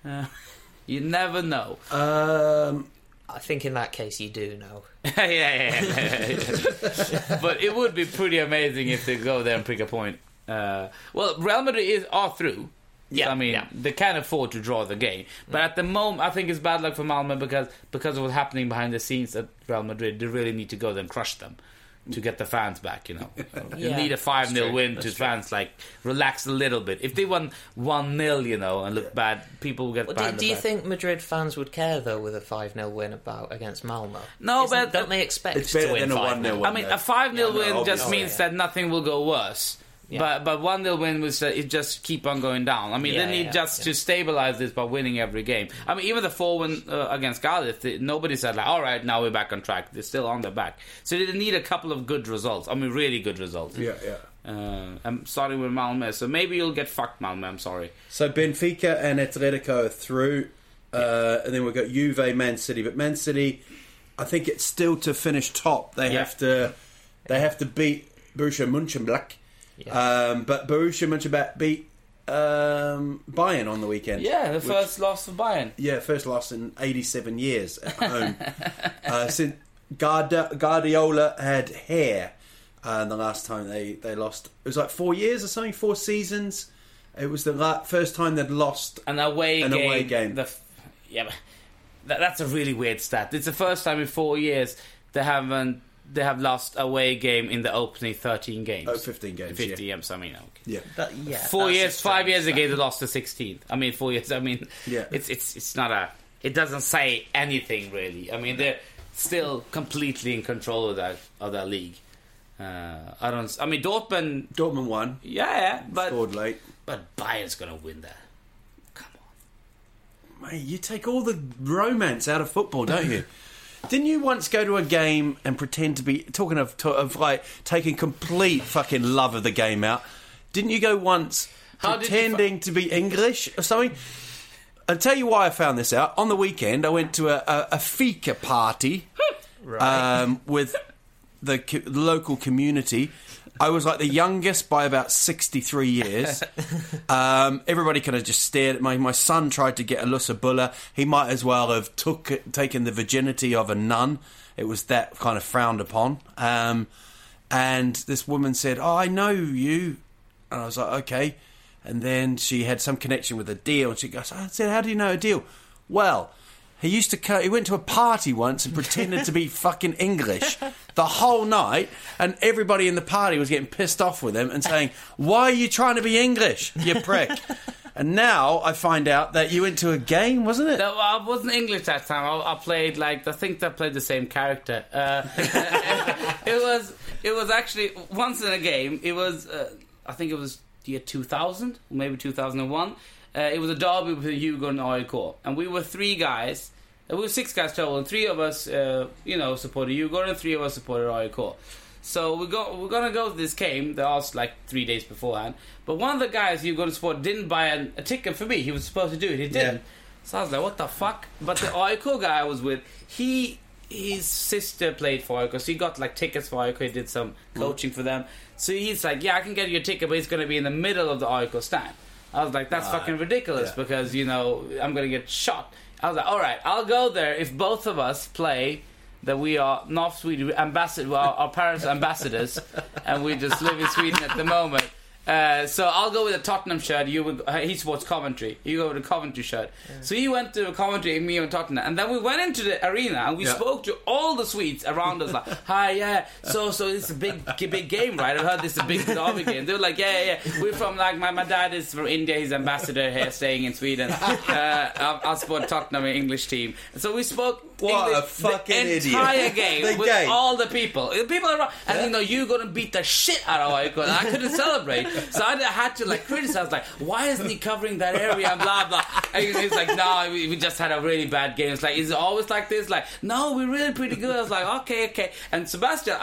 S2: Uh, you never know.
S3: Um,
S4: I think in that case you do know.
S2: yeah, yeah, yeah, yeah. but it would be pretty amazing if they go there and pick a point. Uh, well, Real Madrid is are through.
S4: Yeah,
S2: I mean
S4: yeah.
S2: they can't afford to draw the game, but at the moment, I think it's bad luck for Malmo because because of what's happening behind the scenes at Real Madrid. They really need to go there and crush them to get the fans back. You know, you
S4: Yeah,
S2: need a five
S4: that's
S2: 0 win
S4: that's
S2: to
S4: true.
S2: fans like relax a little bit. If they won one 0 you know, and look bad, people will get
S4: Well, do, do you
S2: back.
S4: think Madrid fans would care though with a five 0 win about against Malmo?
S2: No,
S4: Isn't-
S2: but-
S4: don't they expect
S3: It's better
S4: to win
S3: than a
S4: five
S3: 1-0 win.
S2: I mean, a 5 0
S3: Yeah, no,
S2: win just
S3: obviously.
S2: means that nothing will go worse.
S4: Yeah.
S2: But but one nil win was uh, it just keep on going down. I mean,
S4: Yeah,
S2: they need
S4: yeah,
S2: just to stabilize this by winning every game. I mean, even the four win uh, against Cardiff, they- nobody said like, all right, now we're back on track. They're still on their back, so they need a couple of good results. I mean, really good results.
S3: Yeah, yeah.
S2: Uh, I'm starting with Malmö, so maybe you'll get fucked, Malmö. I'm sorry.
S3: So Benfica and Atletico are through, uh, and then we've got Juve, Man City. But Man City, I think it's still to finish top. They have to, they have to beat Borussia Mönchengladbach. Um, but Borussia Mönchengladbach beat um, Bayern on the weekend.
S2: Yeah, the
S3: which-
S2: first loss for Bayern.
S3: Yeah, first loss in 87 years at home. uh, since Guardi- Guardiola had hair, uh, the last time they, they lost, it was like four years or something, four seasons. It was the la- first time they'd lost.
S2: An away
S3: An
S2: game.
S3: away game.
S2: The f- yeah, that, that's a really weird stat. It's the first time in four years they haven't they have lost away game in the opening 13 games.
S3: Oh, 15 games,
S2: 50
S3: yeah.
S2: games. I mean, okay.
S3: Yeah.
S4: That, yeah,
S2: four
S4: that's a
S2: years, five years ago they lost the 16th. I mean, four years. I mean,
S3: Yeah.
S2: it's it's it's not a. It doesn't say anything really. I mean, they're still completely in control of that of that league. Uh, I don't. I mean, Dortmund.
S3: Dortmund won,
S2: Yeah, yeah, but
S3: scored late.
S2: but Bayern's gonna win that. Come on.
S3: Mate, you take all the romance out of football, don't you? Didn't you once go to a game and pretend to be talking of of like taking complete fucking love of the game out? Didn't you go once
S2: How
S3: pretending to be English or something? I'll tell you why I found this out. On the weekend, I went to a, a, a fika party um, with the co- local community. I was like the youngest by about 63 years. Um, everybody kind of just stared at me. My son tried to get a Lusabula. He might as well have took taken the virginity of a nun. It was that kind of frowned upon. Um, and this woman said, "Oh, I know you," and I was like, "Okay." And then she had some connection with a deal, and she goes, "I said, how do you know a deal?" Well, he used to co- he went to a party once and pretended to be fucking English the whole night, and everybody in the party was getting pissed off with him and saying, "Why are you trying to be English, you prick?" and now I find out that you went to a game, wasn't it?
S2: No, I wasn't English that time. I, I played like I think I played the same character. Uh, it was it was actually once in a game. It was uh, I think it was year two thousand, maybe two thousand and one. Uh, it was a derby between Hugo and AIK, and we were three guys. uh, We were six guys total, and three of us, uh, you know, supported Hugo, and three of us supported AIK. So we go, we're gonna go to this game. They asked like three days beforehand. But one of the guys Hugo to support didn't buy an, a ticket for me. He was supposed to do it. He didn't.
S3: Yeah.
S2: So I was like, what the fuck? But the AIK guy I was with, he his sister played for AIK, so he got like tickets for AIK. He did some coaching for them. So he's like, yeah, I can get you a ticket, but it's going to be in the middle of the AIK stand. I was like, that's uh, fucking ridiculous
S3: yeah.
S2: because you know I'm going to get shot. I was like, all right, I'll go there if both of us play. That we are North Sweden ambassador, well, our parents are ambassadors, and we just live in Sweden at the moment. Uh, so I'll go with a Tottenham shirt. You would, uh, he supports Coventry. You go with a Coventry shirt. So he went to Coventry, and me and Tottenham, and then we went into the arena and we
S3: Yeah.
S2: spoke to all the Swedes around us. Like, hi, yeah. So, so it's a big, big game, right? I've heard this is a big derby game. They were like, yeah, yeah, yeah. We're from like my, my dad is from India. He's ambassador here, staying in Sweden. Uh, I'll, I'll support Tottenham English team. So we spoke.
S3: What
S2: English
S3: a fucking
S2: the
S3: idiot.
S2: entire game
S3: The
S2: with
S3: game.
S2: all the people. The people around, and you know you're gonna beat the shit out of AIK, and I couldn't celebrate. So I had to like criticize, like, why isn't he covering that area? And blah blah. And he's like, no, we, we just had a really bad game. It's like, is it always like this? Like, no, we're really pretty good. I was like, okay, okay. And Sebastian.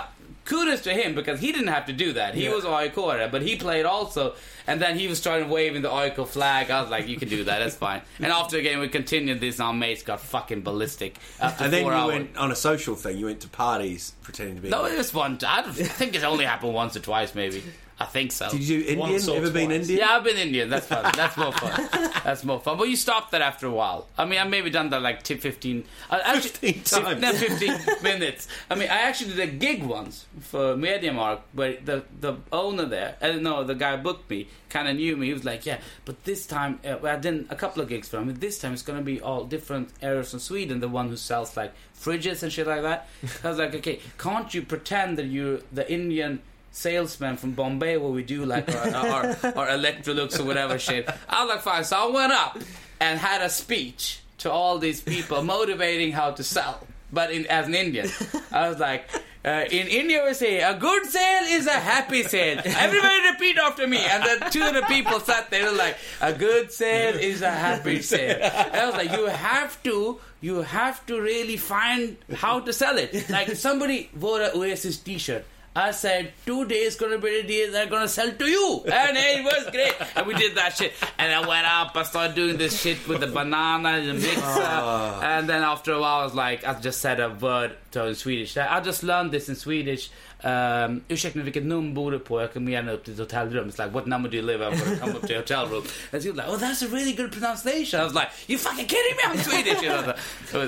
S2: Kudos to him because he didn't have to do that. He was AIK, but he played also. And then he was starting waving the AIK flag. I was like, you can do that, that's fine. And after the game, we continued this. Our mates got fucking ballistic after
S3: and then you
S2: hours.
S3: went on a social thing. You went to parties pretending to be.
S2: No, it was one. I, I think it's only happened once or twice, maybe. I think so.
S3: Did you do Indian?
S4: Once
S3: Ever been. Indian?
S2: Yeah, I've been Indian. That's fun. That's more fun. That's more fun. But you stop that after a while. I mean, I maybe done that like t- 15... Uh, actually,
S3: 15 times.
S2: No, 15 minutes. I mean, I actually did a gig once for MediaMarkt but the, the owner there, I don't know, the guy booked me, kind of knew me. He was like, yeah, but this time... Uh, well, I did a couple of gigs for him. This time it's going to be all different areas in Sweden. The one who sells like fridges and shit like that. I was like, okay, can't you pretend that you're the Indian salesman from Bombay where we do like our, our, our Electrolux or whatever shit. I was like, fine. So I went up and had a speech to all these people motivating how to sell, but in, as an Indian. I was like, Uh, in India, we say a good sale is a happy sale. Everybody repeat after me. And then 200 people sat there like, a good sale is a happy sale. And I was like, you have to, you have to really find how to sell it. Like somebody wore a Oasis T-shirt. I said, two days gonna be the day they're gonna sell to you. And it was great. And we did that shit. And I went up, I started doing this shit with the banana and the mixer. And then after a while, I was like, I just said a word to in Swedish. I just learned this in Swedish. Um, ursäkta mig, vilket nummer bor du på? Jag kommer gärna upp till ett hotellrum. It's like, what number do you live at? I'm gonna come up to your hotel room. And she was like, oh, that's a really good pronunciation. I was like, you fucking kidding me? I'm Swedish. You know,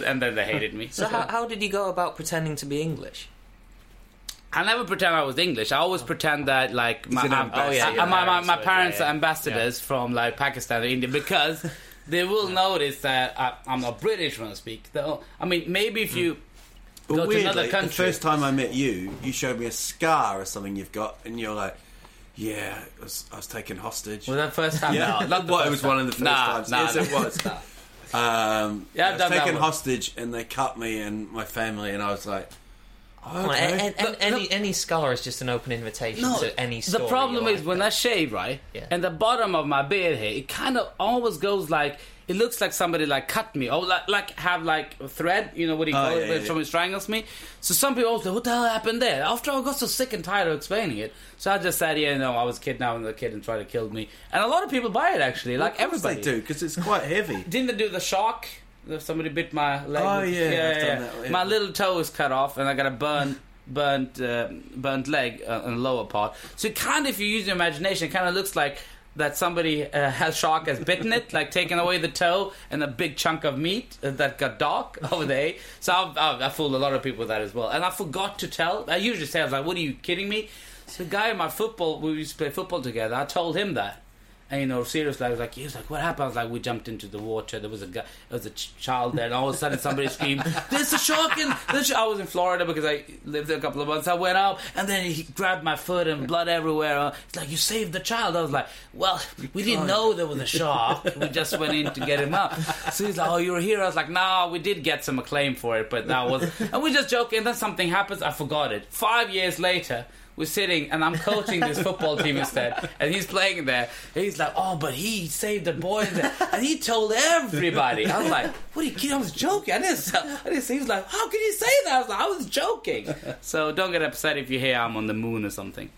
S2: and then they hated me.
S4: So how, how did you go about pretending to be English?
S2: I never pretend I was English. I always pretend that like my
S3: an
S2: uh,
S3: ambassador.
S2: uh, my, my, my parents
S4: yeah,
S2: are
S4: yeah.
S2: ambassadors from like Pakistan or India because they will notice that I, I'm not British when I speak. They'll- I mean, maybe if you
S3: But
S2: go to
S3: weirdly,
S2: another
S3: the first time I met you, you showed me a scar or something you've got, and you're like, "Yeah, it was, I was taken hostage."
S2: was that first time?
S3: Yeah.
S2: No, not the
S3: Well, it was
S2: time.
S3: one of the first
S2: Nah,
S3: times.
S2: nah,
S3: Yes, it
S2: nah.
S3: was. Um,
S2: Yeah, I've
S3: I was taken hostage, and they cut me and my family, and I was like,
S4: Come on,
S3: okay.
S4: a- a- a- any, any scar is just an open invitation to any story.
S2: The problem is when I shave, right,
S4: Yeah.
S2: and the bottom of my beard here, it kind of always goes like it looks like somebody like cut me, or like, like have like a thread. You know what he you
S3: Oh,
S2: call
S3: yeah,
S2: it? When
S3: yeah,
S2: someone strangles me. So some people always say, "What the hell happened there?" After I got so sick and tired of explaining it, so I just said, "Yeah, no, I was kidnapping the kid and tried to kill me." And a lot of people buy it actually, like
S3: Of
S2: everybody.
S3: they do because it's quite heavy.
S2: Didn't they do the shock? Somebody bit my leg.
S3: Oh, yeah, done that, yeah.
S2: My little toe is cut off, and I got a burnt, burnt, uh, burnt leg uh, on the lower part. So it kind of, if you use your imagination, it kind of looks like that somebody uh, has shark has bitten it, like taken away the toe and a big chunk of meat uh, that got dark over there. So I've, I've, I fooled a lot of people with that as well, and I forgot to tell. I usually say, "I was like, what are you kidding me?" So the guy in my football, we used to play football together. I told him that. And you know, seriously, I was like, he was like, what happened? I was like, we jumped into the water. There was a guy, there was a ch- child there, and all of a sudden somebody screamed, "There's a shark!" in a-" I was in Florida because I lived there a couple of months. I went out, and then he grabbed my foot and blood everywhere. He's like, "You saved the child." I was like, "Well, we didn't oh, know there was a shark. We just went in to get him out." So he's like, "Oh, you're here." I was like, "No, we did get some acclaim for it, but that was." And we just joking. And then something happens. I forgot it. Five years later we're sitting and I'm coaching this football team instead, and he's playing there. And he's like, "Oh, but he saved the boys," there. and he told everybody. I was like, "What are you kidding? I was joking. I didn't. I didn't." Say. He was like, "How can you say that?" I was like, "I was joking." So don't get upset if you hear I'm on the moon or something.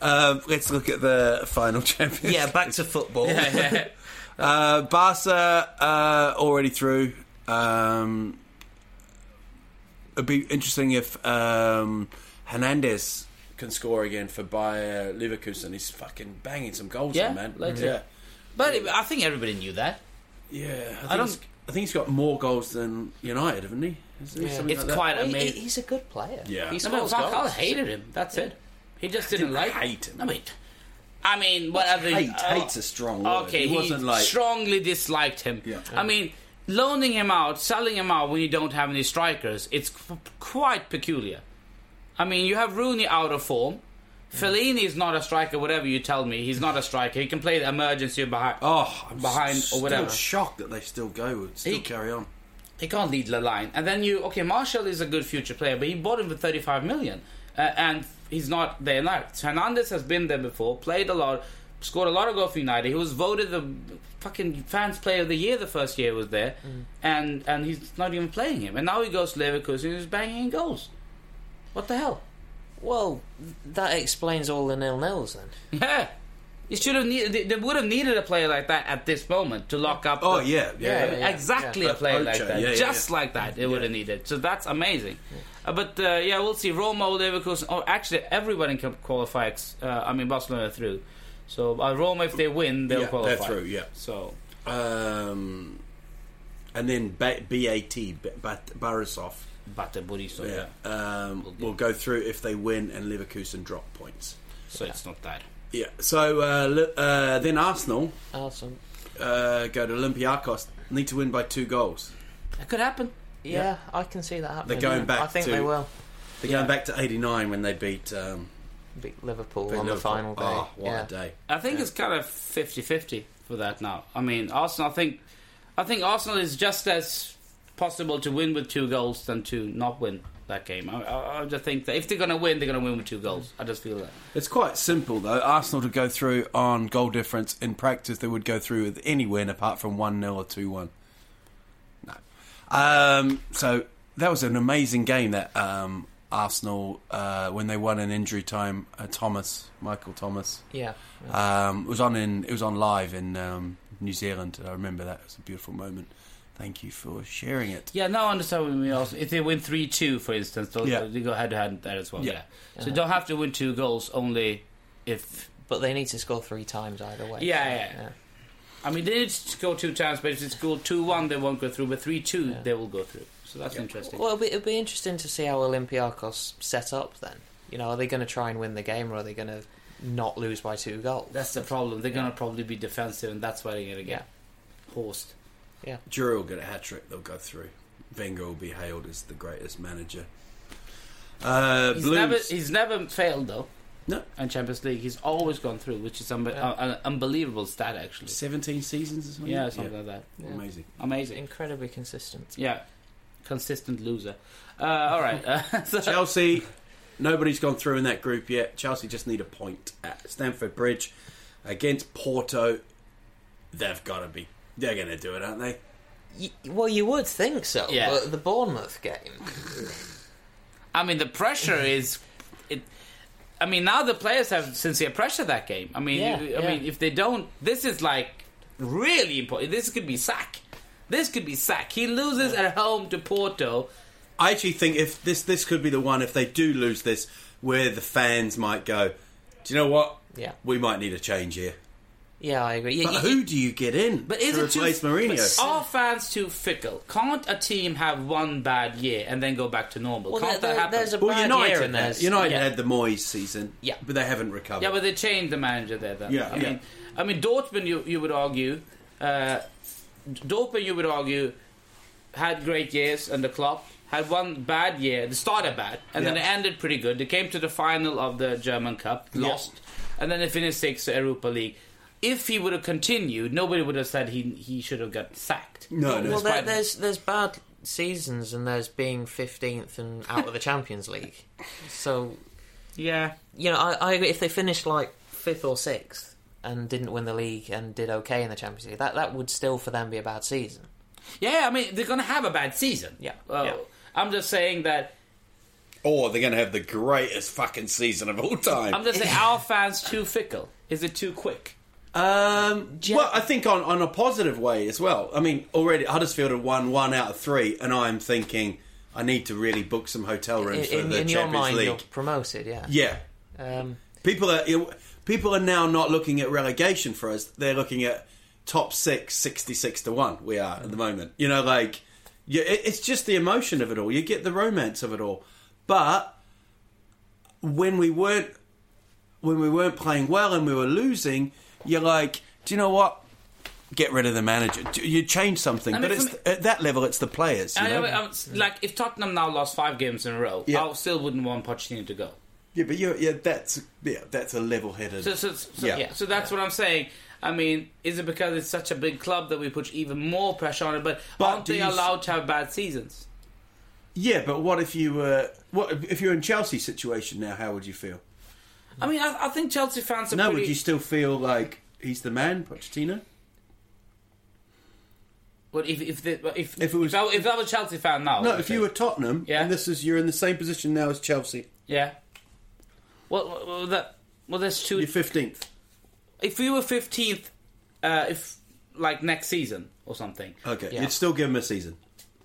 S3: Um, let's look at the final champions.
S4: yeah, back to football.
S3: Uh, Barca uh, already through. Um, it'd be interesting if um, Hernandez can score again for Bayer Leverkusen. He's fucking banging some goals,
S2: Yeah,
S3: there, man.
S2: lately.
S3: yeah,
S2: But I think everybody knew that.
S3: yeah. I, think
S2: I don't-
S3: I think he's got more goals than United, haven't he? Is he
S2: It's
S3: like that?
S2: quite
S4: He- he-
S2: amazing.
S4: he's a good player.
S3: Yeah.
S4: he
S2: No, no,
S4: scores
S2: Van Gaal
S4: goals.
S2: hated him. That's it. He just didn't,
S3: didn't
S2: like
S3: hate him.
S2: I mean, I mean, whatever.
S3: Hate,
S2: uh,
S3: hate's a strong word.
S2: Okay,
S3: he wasn't like
S2: strongly disliked him.
S3: Yeah.
S2: I mean, loaning him out, selling him out when you don't have any strikers, it's qu- quite peculiar. I mean, you have Rooney out of form. Fellaini is not a striker, whatever you tell me. He's not a striker. He can play the emergency behind.
S3: Oh, I'm
S2: behind
S3: s-
S2: or whatever.
S3: Still shocked that they still go, still
S2: He-
S3: carry on.
S2: He can't lead the line. And then you, okay, Martial is a good future player, but he bought him for 35 million. Uh, and he's not there now. Hernandez has been there before, played a lot, scored a lot of goals for United. He was voted the fucking fans player of the year the first year he was there. And and he's not even playing him. And now he goes to Leverkusen and he's banging in goals. What the hell?
S4: Well, that explains all the nil nils then.
S2: Yeah. You should have needed. They, they would have needed a player like that at this moment to lock up.
S3: Oh
S2: the-
S3: yeah, yeah.
S4: Yeah, yeah.
S2: exactly
S3: Yeah.
S2: a player like that,
S3: yeah, yeah,
S2: just
S3: yeah.
S2: like that. They would have needed. So that's amazing. Uh, but uh, yeah, we'll see. Roma, Leverkusen. Oh, actually, everybody can qualify. Uh, I mean, Barcelona through. So uh, Roma, if they win, they'll
S3: Yeah,
S2: qualify.
S3: they're through, yeah.
S2: So
S3: Um, and then ba- BAT, B- Bat- Borisov,
S2: Bate Buriso,
S3: yeah,
S2: yeah.
S3: um, will go through if they win and Leverkusen drop points.
S2: So it's not that.
S3: Yeah. So uh, uh, then Arsenal
S4: Awesome.
S3: uh, go to Olympiacos. Need to win by two goals.
S2: It could happen.
S4: Yeah, I can see that happening.
S3: They're going back
S4: I think
S3: to-
S4: they will
S3: They're
S2: Yeah.
S3: going back to '89 when they beat, um,
S4: beat Liverpool
S3: beat
S4: on
S3: Liverpool.
S4: the final day.
S3: Oh, what
S4: yeah.
S3: a day!
S2: I think it's kind of 50-50 for that now. I mean, Arsenal. I think, I think Arsenal is just as possible to win with two goals than to not win that game. I, I, I just think that if they're going to win, they're going to win with two goals. I just feel that.
S3: It's quite simple though. Arsenal to go through on goal difference in practice, they would go through with any win apart from one 0 or two one. No. Um, so that was an amazing game that um, Arsenal uh, when they won in injury time. Uh, Thomas, Michael Thomas,
S4: Yeah.
S3: um, it was on in it was on live in um, New Zealand. I remember that. It was a beautiful moment. Thank you for sharing it.
S2: Yeah, now I understand what you mean. Also, if they win three two, for instance, they'll,
S3: Yeah.
S2: they go head to head there as well.
S3: Yeah.
S2: Yeah. So you don't have to win two goals only if.
S4: But they need to score three times either way.
S2: Yeah, yeah. I mean, they need to score two times, but if they score two one, they won't go through. But three two, they will go through. So that's interesting.
S4: Well, it'll be, it'll be interesting to see how Olympiacos set up then. You know, are they going to try and win the game or are they going to not lose by two goals?
S2: That's the problem. They're gonna probably be defensive, and that's why they're gonna get horsed.
S4: Yeah.
S3: Giroud will get a hat trick. They'll go through. Wenger will be hailed as the greatest manager. Uh,
S2: He's
S3: Blues.
S2: never he's never failed though.
S3: No.
S2: In Champions League, he's always gone through, which is unbe- uh, an unbelievable stat actually.
S3: 17 seasons or something?
S2: Yeah, something like that.
S3: Amazing.
S2: Amazing.
S4: Incredibly consistent.
S2: Yeah, consistent loser. Uh, all right. Uh, so-
S3: Chelsea, nobody's gone through in that group yet. Chelsea just need a point at Stamford Bridge against Porto. They've got to be. They're going to do it, aren't they?
S4: Y- well, you would think so,
S2: Yeah.
S4: but the Bournemouth game.
S2: I mean, the pressure is. It, I mean, now the players have sincere pressure that game. I mean,
S4: Yeah,
S2: I
S4: yeah.
S2: mean, if they don't, this is like really important. This could be sack. This could be sack. He loses at home to Porto.
S3: I actually think if this this could be the one if they do lose this, where the fans might go. Do you know what?
S4: Yeah.
S3: we might need a change here.
S4: Yeah, I agree.
S3: But
S4: You-
S3: who do you get in
S2: But is
S3: to
S2: it too?
S3: replace Mourinho?
S2: but Are fans too fickle? Can't a team have one bad year and then go back to normal?
S4: Well,
S2: Can't
S4: there-
S2: that happen?
S4: there's a
S3: well,
S4: bad
S3: United,
S4: year and
S3: had-
S4: there's
S3: United
S2: yeah.
S3: had the Moyes season,
S4: Yeah.
S3: but they haven't recovered.
S2: Yeah, but they changed the manager there. Then.
S3: Yeah,
S2: I
S3: yeah.
S2: mean, I mean, Dortmund. You you would argue, uh, Dortmund. You would argue had great years under Klopp. Had one bad year. They started bad, and then
S3: Yeah.
S2: they ended pretty good. They came to the final of the German Cup, lost, and then they finished sixth to Europa League. If he would have continued, nobody would have said he he should have got sacked.
S3: No, no.
S4: well, there, there's there's bad seasons and there's being fifteenth and out of the Champions League. So
S2: Yeah,
S4: you know, I, I agree. If they finished like fifth or sixth and didn't win the league and did okay in the Champions League, that that would still for them be a bad season.
S2: yeah. I mean, they're gonna have a bad season.
S4: Yeah,
S2: Well,
S4: yeah.
S2: I'm just saying that.
S3: Or they're going to have the greatest fucking season of all time.
S2: I'm just saying, our fans too fickle. Is it too quick?
S3: Um, well, I think on, on a positive way as well. I mean, already Huddersfield have won one out of three, and I'm thinking I need to really book some hotel
S4: In,
S3: rooms for
S4: in,
S3: the
S4: in your
S3: Champions
S4: mind,
S3: League.
S4: you're promoted. Yeah.
S3: Yeah,
S4: Um,
S3: people are people are now not looking at relegation for us. They're looking at top six, 66 to one. We are at the moment. You know, like it, it's just the emotion of it all. You get the romance of it all, but when we weren't when we weren't playing well and we were losing, you're like, do you know what? Get rid of the manager. You change something,
S2: I mean,
S3: but it's
S2: me-
S3: at that level, it's the players. You
S2: I
S3: know?
S2: know, like if Tottenham now lost five games in a row,
S3: Yeah.
S2: I still wouldn't want Pochettino to go.
S3: yeah, but yeah, that's yeah, that's a level-headed.
S2: So, so, so,
S3: Yeah.
S2: yeah. so that's what I'm saying. I mean, is it because it's such a big club that we put even more pressure on it? But,
S3: But
S2: aren't they
S3: you s-
S2: allowed to have bad seasons?
S3: yeah, but what if you were what if you're in Chelsea's situation now? How would you feel?
S2: I mean, I, I think Chelsea fans are
S3: No,
S2: pretty.
S3: would you still feel like he's the man, Pochettino?
S2: But if if, the, if
S3: If it was-
S2: if I, if I was a Chelsea fan now,
S3: No, if you were Tottenham,
S2: Yeah.
S3: and this is you're in the same position now as Chelsea.
S2: yeah. Well, well, well, that well, there's two.
S3: You're fifteenth.
S2: if we were fifteenth, uh, if like next season or something,
S3: Okay,
S4: Yeah.
S3: you'd still give him a season.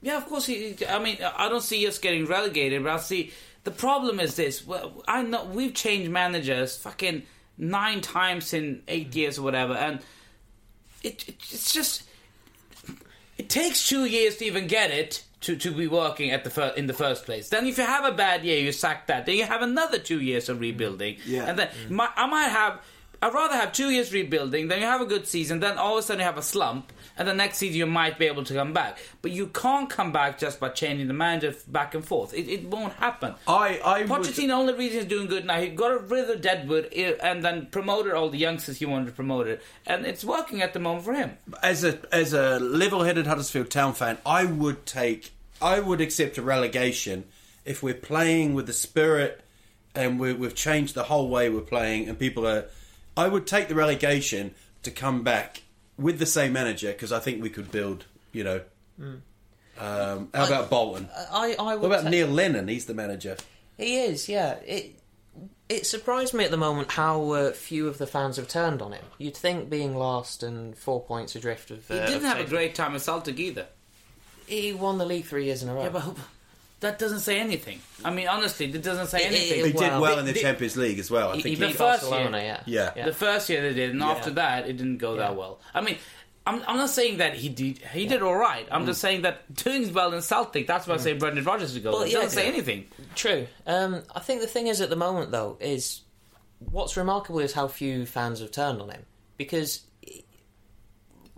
S2: Yeah, of course. He, I mean, I don't see us getting relegated, but I see the problem is this. Well, I know we've changed managers fucking nine times in eight mm. years or whatever, and it, it it's just it takes two years to even get it to, to be working at the fir- in the first place. Then if you have a bad year, you sack that. Then you have another two years of rebuilding, mm.
S3: Yeah.
S2: and then mm. my, I might have. I'd rather have two years rebuilding, then you have a good season, then all of a sudden you have a slump, and the next season you might be able to come back. But you can't come back just by changing the manager back and forth. It, it won't happen.
S3: I, I would,
S2: Pochettino only reason he's doing good now. He got rid of Deadwood eh, and then promoted all the youngsters he wanted to promote it, and it's working at the moment for him.
S3: as a as a level-headed Huddersfield Town fan, I would take, I would accept a relegation if we're playing with the spirit and we, we've changed the whole way we're playing, and people are. I would take the relegation to come back with the same manager because I think we could build. You know, um, how about Bolton?
S4: I, I
S3: What about
S4: ta-
S3: Neil Lennon? He's the manager.
S4: He is, yeah. It it surprised me at the moment how uh, few of the fans have turned on him. You'd think being last and four points adrift of.
S2: He
S4: uh,
S2: didn't
S4: of
S2: have a great time at Celtic either.
S4: He won the league three years in a row.
S2: Yeah, but who- that doesn't say anything. I mean, honestly, it doesn't say
S4: It- it-
S2: anything.
S3: He did
S4: Well,
S3: well in the,
S2: the-
S3: Champions League as well. I
S4: He-
S3: think
S4: he
S3: he,
S2: first
S4: Barcelona,
S2: year-
S4: yeah.
S3: Yeah.
S2: The first year they did, and after that, it didn't go that well. I mean, I'm, I'm not saying that he did he did all right. I'm just saying that doing well in Celtic. That's why I say Brendan Rodgers to go.
S4: Well,
S2: it
S4: yeah,
S2: doesn't say
S4: yeah.
S2: anything.
S4: True. Um, I think the thing is at the moment though is what's remarkable is how few fans have turned on him because.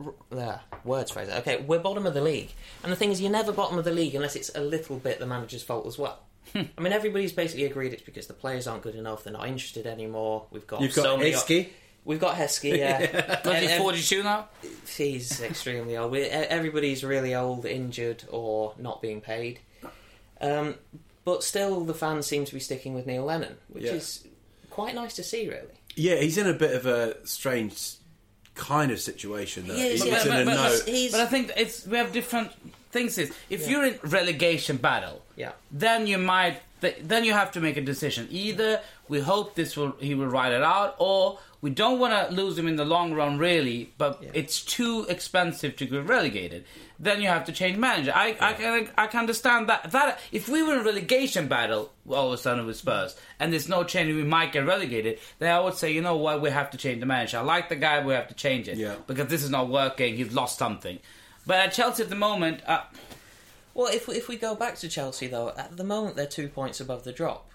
S4: R- There, words phrase. it. Okay, we're bottom of the league, and the thing is, you're never bottom of the league unless it's a little bit the manager's fault as well. I mean, everybody's basically agreed it's because the players aren't good enough; they're not interested anymore. We've got
S3: You've got
S4: so many.
S3: Heskey.
S4: We've got Heskey, yeah.
S2: Was he
S4: And ev-
S2: 42 now?
S4: He's extremely old. We- e- Everybody's really old, injured, or not being paid. Um, but still, the fans seem to be sticking with Neil Lennon, which
S3: Yeah.
S4: is quite nice to see, really.
S3: Yeah, he's in a bit of a strange kind of situation. Though.
S4: He is,
S3: he's
S4: yeah.
S3: in a
S4: But- but-
S3: no.
S4: but-
S2: But I think it's we have different things. Is if you're in relegation battle,
S4: Yeah.
S2: then you might th- then you have to make a decision. Either we hope this will he will ride it out, or we don't want to lose him in the long run, really. But
S4: Yeah.
S2: it's too expensive to get relegated. Then you have to change manager. I, I can I can understand that. That if we were in a relegation battle all of a sudden with Spurs, and there's no change, we might get relegated. Then I would say, you know what, we have to change the manager. I like the guy, we have to change it
S3: Yeah.
S2: because this is not working. He's lost something. But at Chelsea at the moment, uh,
S4: Well, if we, if we go back to Chelsea, though, at the moment they're two points above the drop.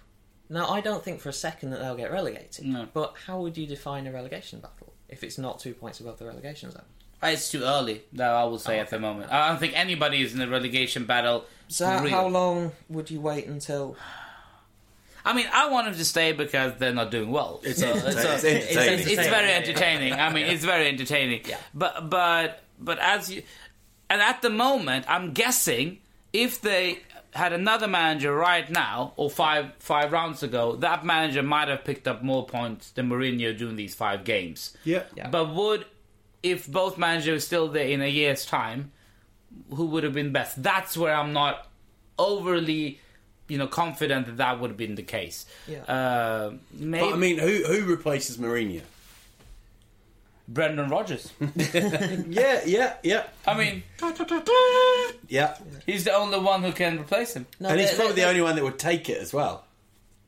S4: Now, I don't think for a second that they'll get relegated.
S2: No.
S4: But how would you define a relegation battle if it's not two points above the relegation zone?
S2: Uh, it's too early. That I will say oh, at the moment. I don't think anybody is in a relegation battle.
S4: So, how, long would you wait until?
S2: I mean, I want them to stay because they're not doing well.
S3: It's
S2: So-
S3: entertaining.
S2: so-
S3: It's entertaining.
S2: It's, it's very entertaining. I mean, it's very entertaining.
S4: Yeah.
S2: But but but as you, and at the moment, I'm guessing if they had another manager right now or five five rounds ago, that manager might have picked up more points than Mourinho doing these five games.
S3: Yeah.
S4: Yeah.
S2: But would if both managers were still there in a year's time, who would have been best? That's where I'm not overly, you know, confident that that would have been the case.
S4: Yeah.
S2: Uh, maybe
S3: But I mean, who who replaces Mourinho?
S2: Brendan Rodgers.
S3: Yeah, yeah, yeah,
S2: I mean,
S3: yeah.
S2: he's the only one who can replace him.
S4: No,
S3: and he's
S4: they-
S3: probably
S4: they-
S3: the only one that would take it as well.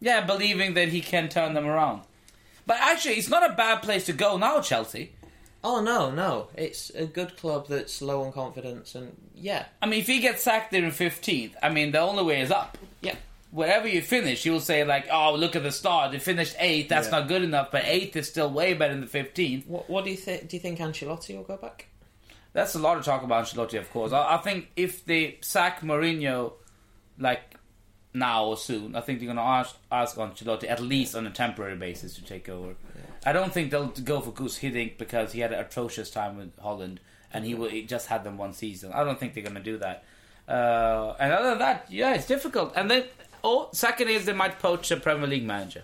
S2: Yeah, believing that he can turn them around. But actually, it's not a bad place to go now, Chelsea.
S4: Oh no, no! It's a good club that's low on confidence, and yeah,
S2: I mean, if he gets sacked there in 15th, I mean, the only way is up.
S4: yeah.
S2: Wherever you finish, you'll say like, "Oh, look at the start. They finished eighth. That's
S3: Yeah.
S2: not good enough." But eighth is still way better than the fifteenth.
S4: What, what do you think? Do you think Ancelotti will go back?
S2: That's a lot of talk about Ancelotti, of course. I, I think if they sack Mourinho, like now or soon, I think they're going to ask, ask Ancelotti at least on a temporary basis to take over. I don't think they'll go for Guus Hiddink because he had an atrocious time with Holland and he, will, he just had them one season. I don't think they're going to do that. Uh, and other than that, yeah, it's difficult. And then, oh, second is they might poach a Premier League manager.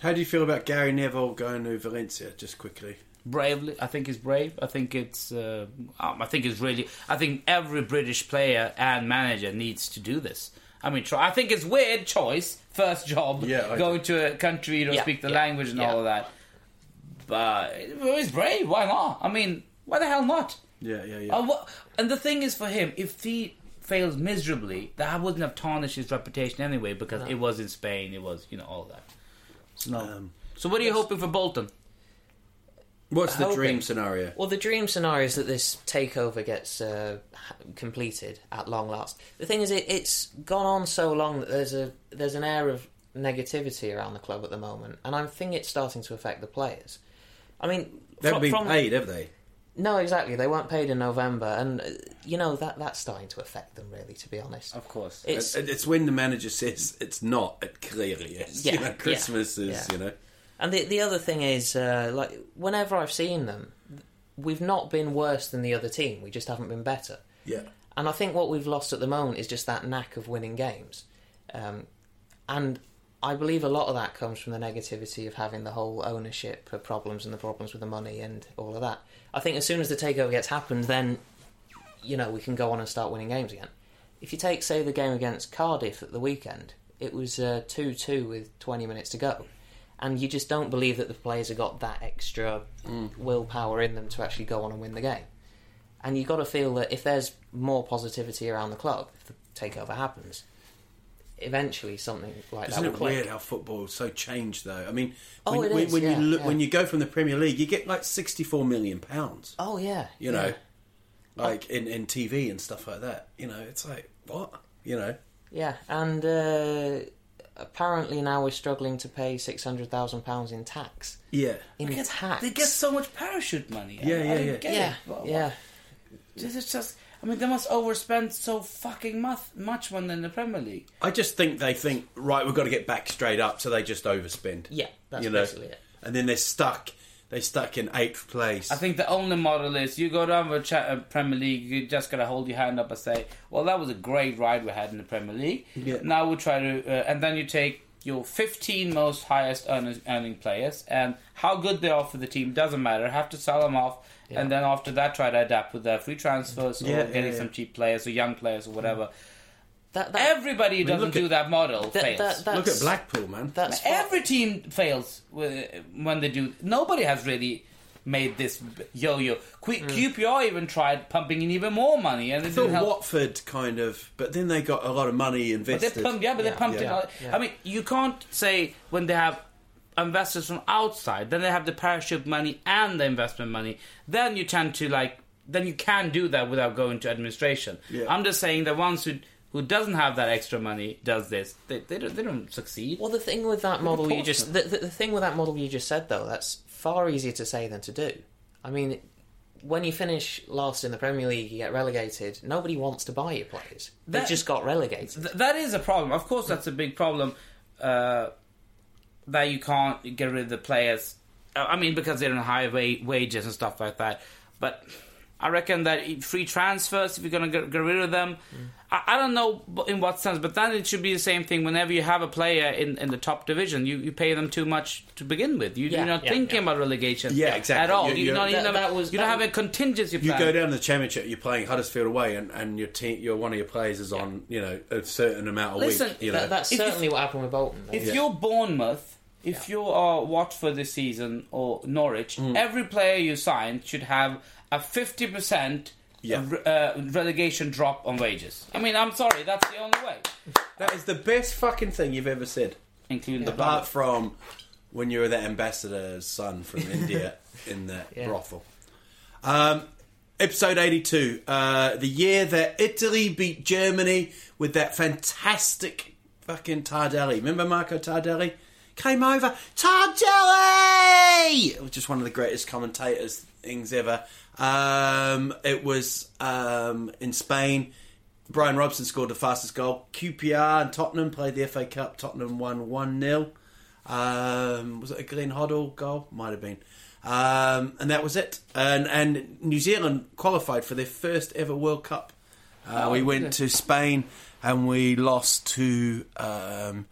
S3: How do you feel about Gary Neville going to Valencia? Just quickly.
S2: bravely. I think he's brave. I think it's. Uh, um, I think it's really. I think every British player and manager needs to do this. I mean, try. I think it's weird choice, first job,
S3: Yeah, I
S2: going to a country you don't
S4: Yeah,
S2: speak the
S4: yeah,
S2: language and
S4: yeah.
S2: all of that. But he's brave. Why not? I mean, why the hell not?
S3: Yeah, yeah, yeah.
S2: Uh, wha- and the thing is, for him, if he fails miserably, that wouldn't have tarnished his reputation anyway because it was in Spain. It was, you know, all that. So no.
S3: Um,
S2: so what are you hoping for Bolton?
S3: What's the
S4: hoping-
S3: dream scenario?
S4: Well, the dream scenario is that this takeover gets uh, completed at long last. The thing is, it, it's gone on so long that there's a there's an air of negativity around the club at the moment, and I think it's starting to affect the players. I mean,
S3: They haven't been
S4: from-
S3: paid, have they?
S4: No, exactly. They weren't paid in November, and uh, you know that that's starting to affect them. Really, to be honest,
S2: Of course.
S4: it's
S3: It- It's when the manager says it's not, it clearly is.
S4: Yeah,
S3: you know,
S4: yeah,
S3: Christmas is,
S4: yeah.
S3: you know.
S4: And the the other thing is, uh, like, whenever I've seen them, we've not been worse than the other team. We just haven't been better.
S3: Yeah.
S4: And I think what we've lost at the moment is just that knack of winning games. Um, and I believe a lot of that comes from the negativity of having the whole ownership problems and the problems with the money and all of that. I think as soon as the takeover gets happened, then you know we can go on and start winning games again. If you take, say, the game against Cardiff at the weekend, it was uh, two two with twenty minutes to go, and you just don't believe that the players have got that extra mm. willpower in them to actually go on and win the game. And you've got to feel that if there's more positivity around the club, if the takeover happens, eventually something like
S3: Isn't
S4: that
S3: it
S4: will click.
S3: weird how football so changed, though? I mean,
S4: Oh,
S3: when,
S4: it
S3: when,
S4: is,
S3: when
S4: yeah,
S3: you look,
S4: yeah.
S3: when you go from the Premier League, you get like sixty-four million pounds.
S4: Oh yeah,
S3: You
S4: yeah.
S3: know, like in, in TV and stuff like that. You know, it's like what? You know,
S4: Yeah, and uh, apparently now we're struggling to pay six hundred thousand pounds in tax.
S3: yeah,
S4: In
S2: They get-
S4: tax,
S2: They get so much parachute money.
S3: Yeah,
S2: I
S3: yeah,
S2: don't
S3: yeah.
S2: get
S4: yeah,
S2: it.
S4: Yeah.
S2: This is just. I mean, they must overspend so fucking much, much money in the Premier League.
S3: I just think they think right, we've got to get back straight up, so they just overspend.
S4: Yeah, that's
S3: you know,
S4: basically it.
S3: and then they're stuck. They're stuck in eighth place.
S2: I think the only model is you go down with uh, Premier League, you just gotta hold your hand up and say, "Well, that was a great ride we had in the Premier League."
S3: Yeah.
S2: Now we'll try to, uh, and then you take your 15 most highest earning, earning players, and how good they are for the team doesn't matter. Have to sell them off, and then after that, try to adapt with their free transfers or
S3: Yeah, yeah,
S2: getting
S3: yeah.
S2: some cheap players or young players or mm. whatever.
S4: That, that,
S2: Everybody who doesn't do
S3: at-
S2: that model
S4: that,
S2: fails.
S4: that,
S3: Look at Blackpool, man.
S4: That's far-
S2: Every team fails when they do. Nobody has really made this yo-yo. Mm. Q- QPR even tried pumping in even more money, and it
S3: I
S2: didn't
S3: thought
S2: help.
S3: Watford kind of, but then they got a lot of money
S2: But they
S3: invested.
S2: pumped, yeah, but they pumped
S4: yeah,
S2: it. out.
S4: yeah.
S2: I mean, you can't say when they have investors from outside, then they have the parachute money and the investment money. Then you tend to like, then you can do that without going to administration.
S3: Yeah.
S2: I'm just saying the ones who who doesn't have that extra money does this. They they don't, they don't succeed.
S4: Well, the thing with that model you just the, the, the thing with that model you just said though, that's far easier to say than to do. I mean, when you finish last in the Premier League, you get relegated. Nobody wants to buy your players. They just got relegated.
S2: Th- that is a problem. Of course, that's a big problem. Uh, that you can't get rid of the players. Uh, I mean, because they're on high wa- wages and stuff like that. But I reckon that free transfers, if you're going to get, get rid of them, I, I don't know in what sense, but then it should be the same thing. Whenever you have a player in, in the top division, you, you pay them too much to begin with. You,
S4: Yeah,
S2: you're not
S4: yeah,
S2: thinking
S4: yeah.
S2: about relegation
S3: Yeah, exactly.
S2: at all.
S3: You-
S2: You,
S3: you're-
S2: don't, you
S4: That-
S2: never-
S4: that was-
S2: you don't have a contingency
S3: You go down to the championship, you're playing Huddersfield away, and, and your team, your one of your players is on, you know, a certain amount of
S2: Listen,
S3: week. You know,
S4: That, that's
S2: If-
S4: certainly what happened with Bolton.
S2: If
S3: Yeah.
S2: you're Bournemouth, if you are Watford this season or Norwich,
S3: Mm.
S2: every player you sign should have a fifty percent
S3: Yeah.
S2: uh, relegation drop on wages. I mean, I'm sorry, that's the only way,
S3: that is the best fucking thing you've ever said.
S2: including the
S3: Apart from when you were that ambassador's son from India in that
S4: Yeah.
S3: brothel. Um, episode 82. Uh, the year that Italy beat Germany with that fantastic fucking Tardelli. Remember Marco Tardelli? Came over. Tardelli! It was just one of the greatest commentators things ever. Um, it was um, in Spain. Brian Robson scored the fastest goal. QPR and Tottenham played the FA Cup. Tottenham won 1 0. Um, was it a Glenn Hoddle goal? Might have been. Um, and that was it. And, and New Zealand qualified for their first ever World Cup. Uh, we went to Spain and we lost to um,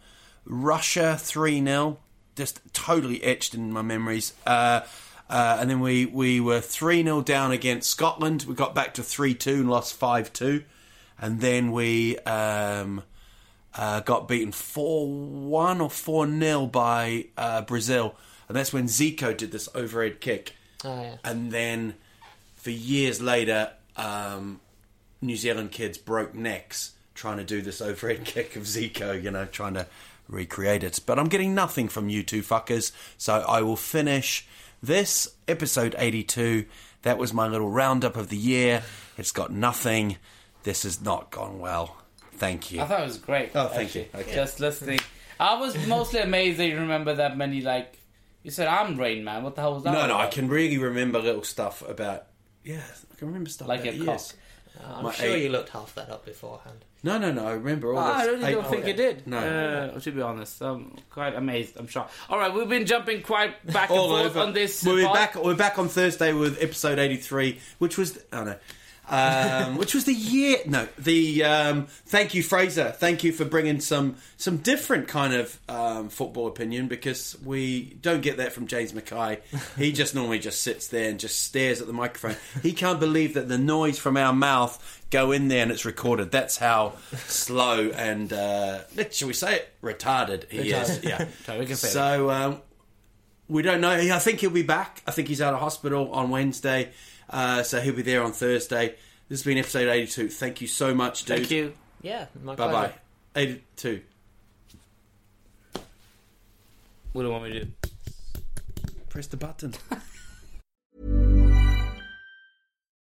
S3: Russia 3 0. Just totally etched in my memories. Uh, uh, and then we, we were 3 0 down against Scotland. We got back to 3 2 and lost 5 2. And then we um, uh, got beaten 4 1 or 4 0 by uh, Brazil. And that's when Zico did this overhead kick.
S4: Oh, yeah.
S3: And then for years later, um, New Zealand kids broke necks trying to do this overhead kick of Zico, you know, trying to recreate it. But I'm getting nothing from you two fuckers, so I will finish this episode 82. That was my little roundup of the year. It's got nothing. This has not gone well. Thank you.
S2: I thought it was great.
S3: Oh, thank you.
S2: actually.
S3: Okay.
S2: Just listening. I was mostly amazed that you remember that many. Like you said, I'm Rain Man. What the hell was that?
S3: No, no, I can really remember little stuff about. Yeah, I can remember stuff
S2: Like
S3: about
S2: your
S3: yes.
S2: cock.
S4: I'm sure
S3: eight-
S4: you looked half that up beforehand.
S3: No, no, no. I remember all
S2: Ah, I
S3: this.
S2: really don't
S3: Eight-
S2: think you did.
S3: No.
S2: uh, to be honest, I'm quite amazed. I'm shocked. All right, we've been jumping quite back and forth
S3: over.
S2: on this.
S3: We'll be
S2: pod.
S3: back. We're back on Thursday with episode eighty-three, which was oh no, um, which was the year. No, the um, thank you, Fraser. Thank you for bringing some some different kind of um, football opinion because we don't get that from James Mackay. He just normally just sits there and just stares at the microphone. He can't believe that the noise from our mouth go in there and it's recorded. That's how slow and uh, shall we say it retarded he is. Yeah.
S2: Okay, we can say
S3: so. Um, we don't know. I think he'll be back. I think he's out of hospital on Wednesday, uh, so he'll be there on Thursday. This has been episode 82. Thank you so much, dude.
S2: Thank you.
S4: Yeah, my
S3: Bye bye. 82.
S2: What do you want me to do?
S3: Press the button.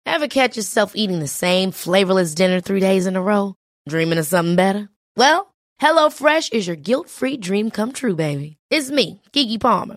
S1: Ever catch yourself eating the same flavorless dinner three days in a row? Dreaming of something better? Well, HelloFresh is your guilt-free dream come true, baby. It's me, Keke Palmer.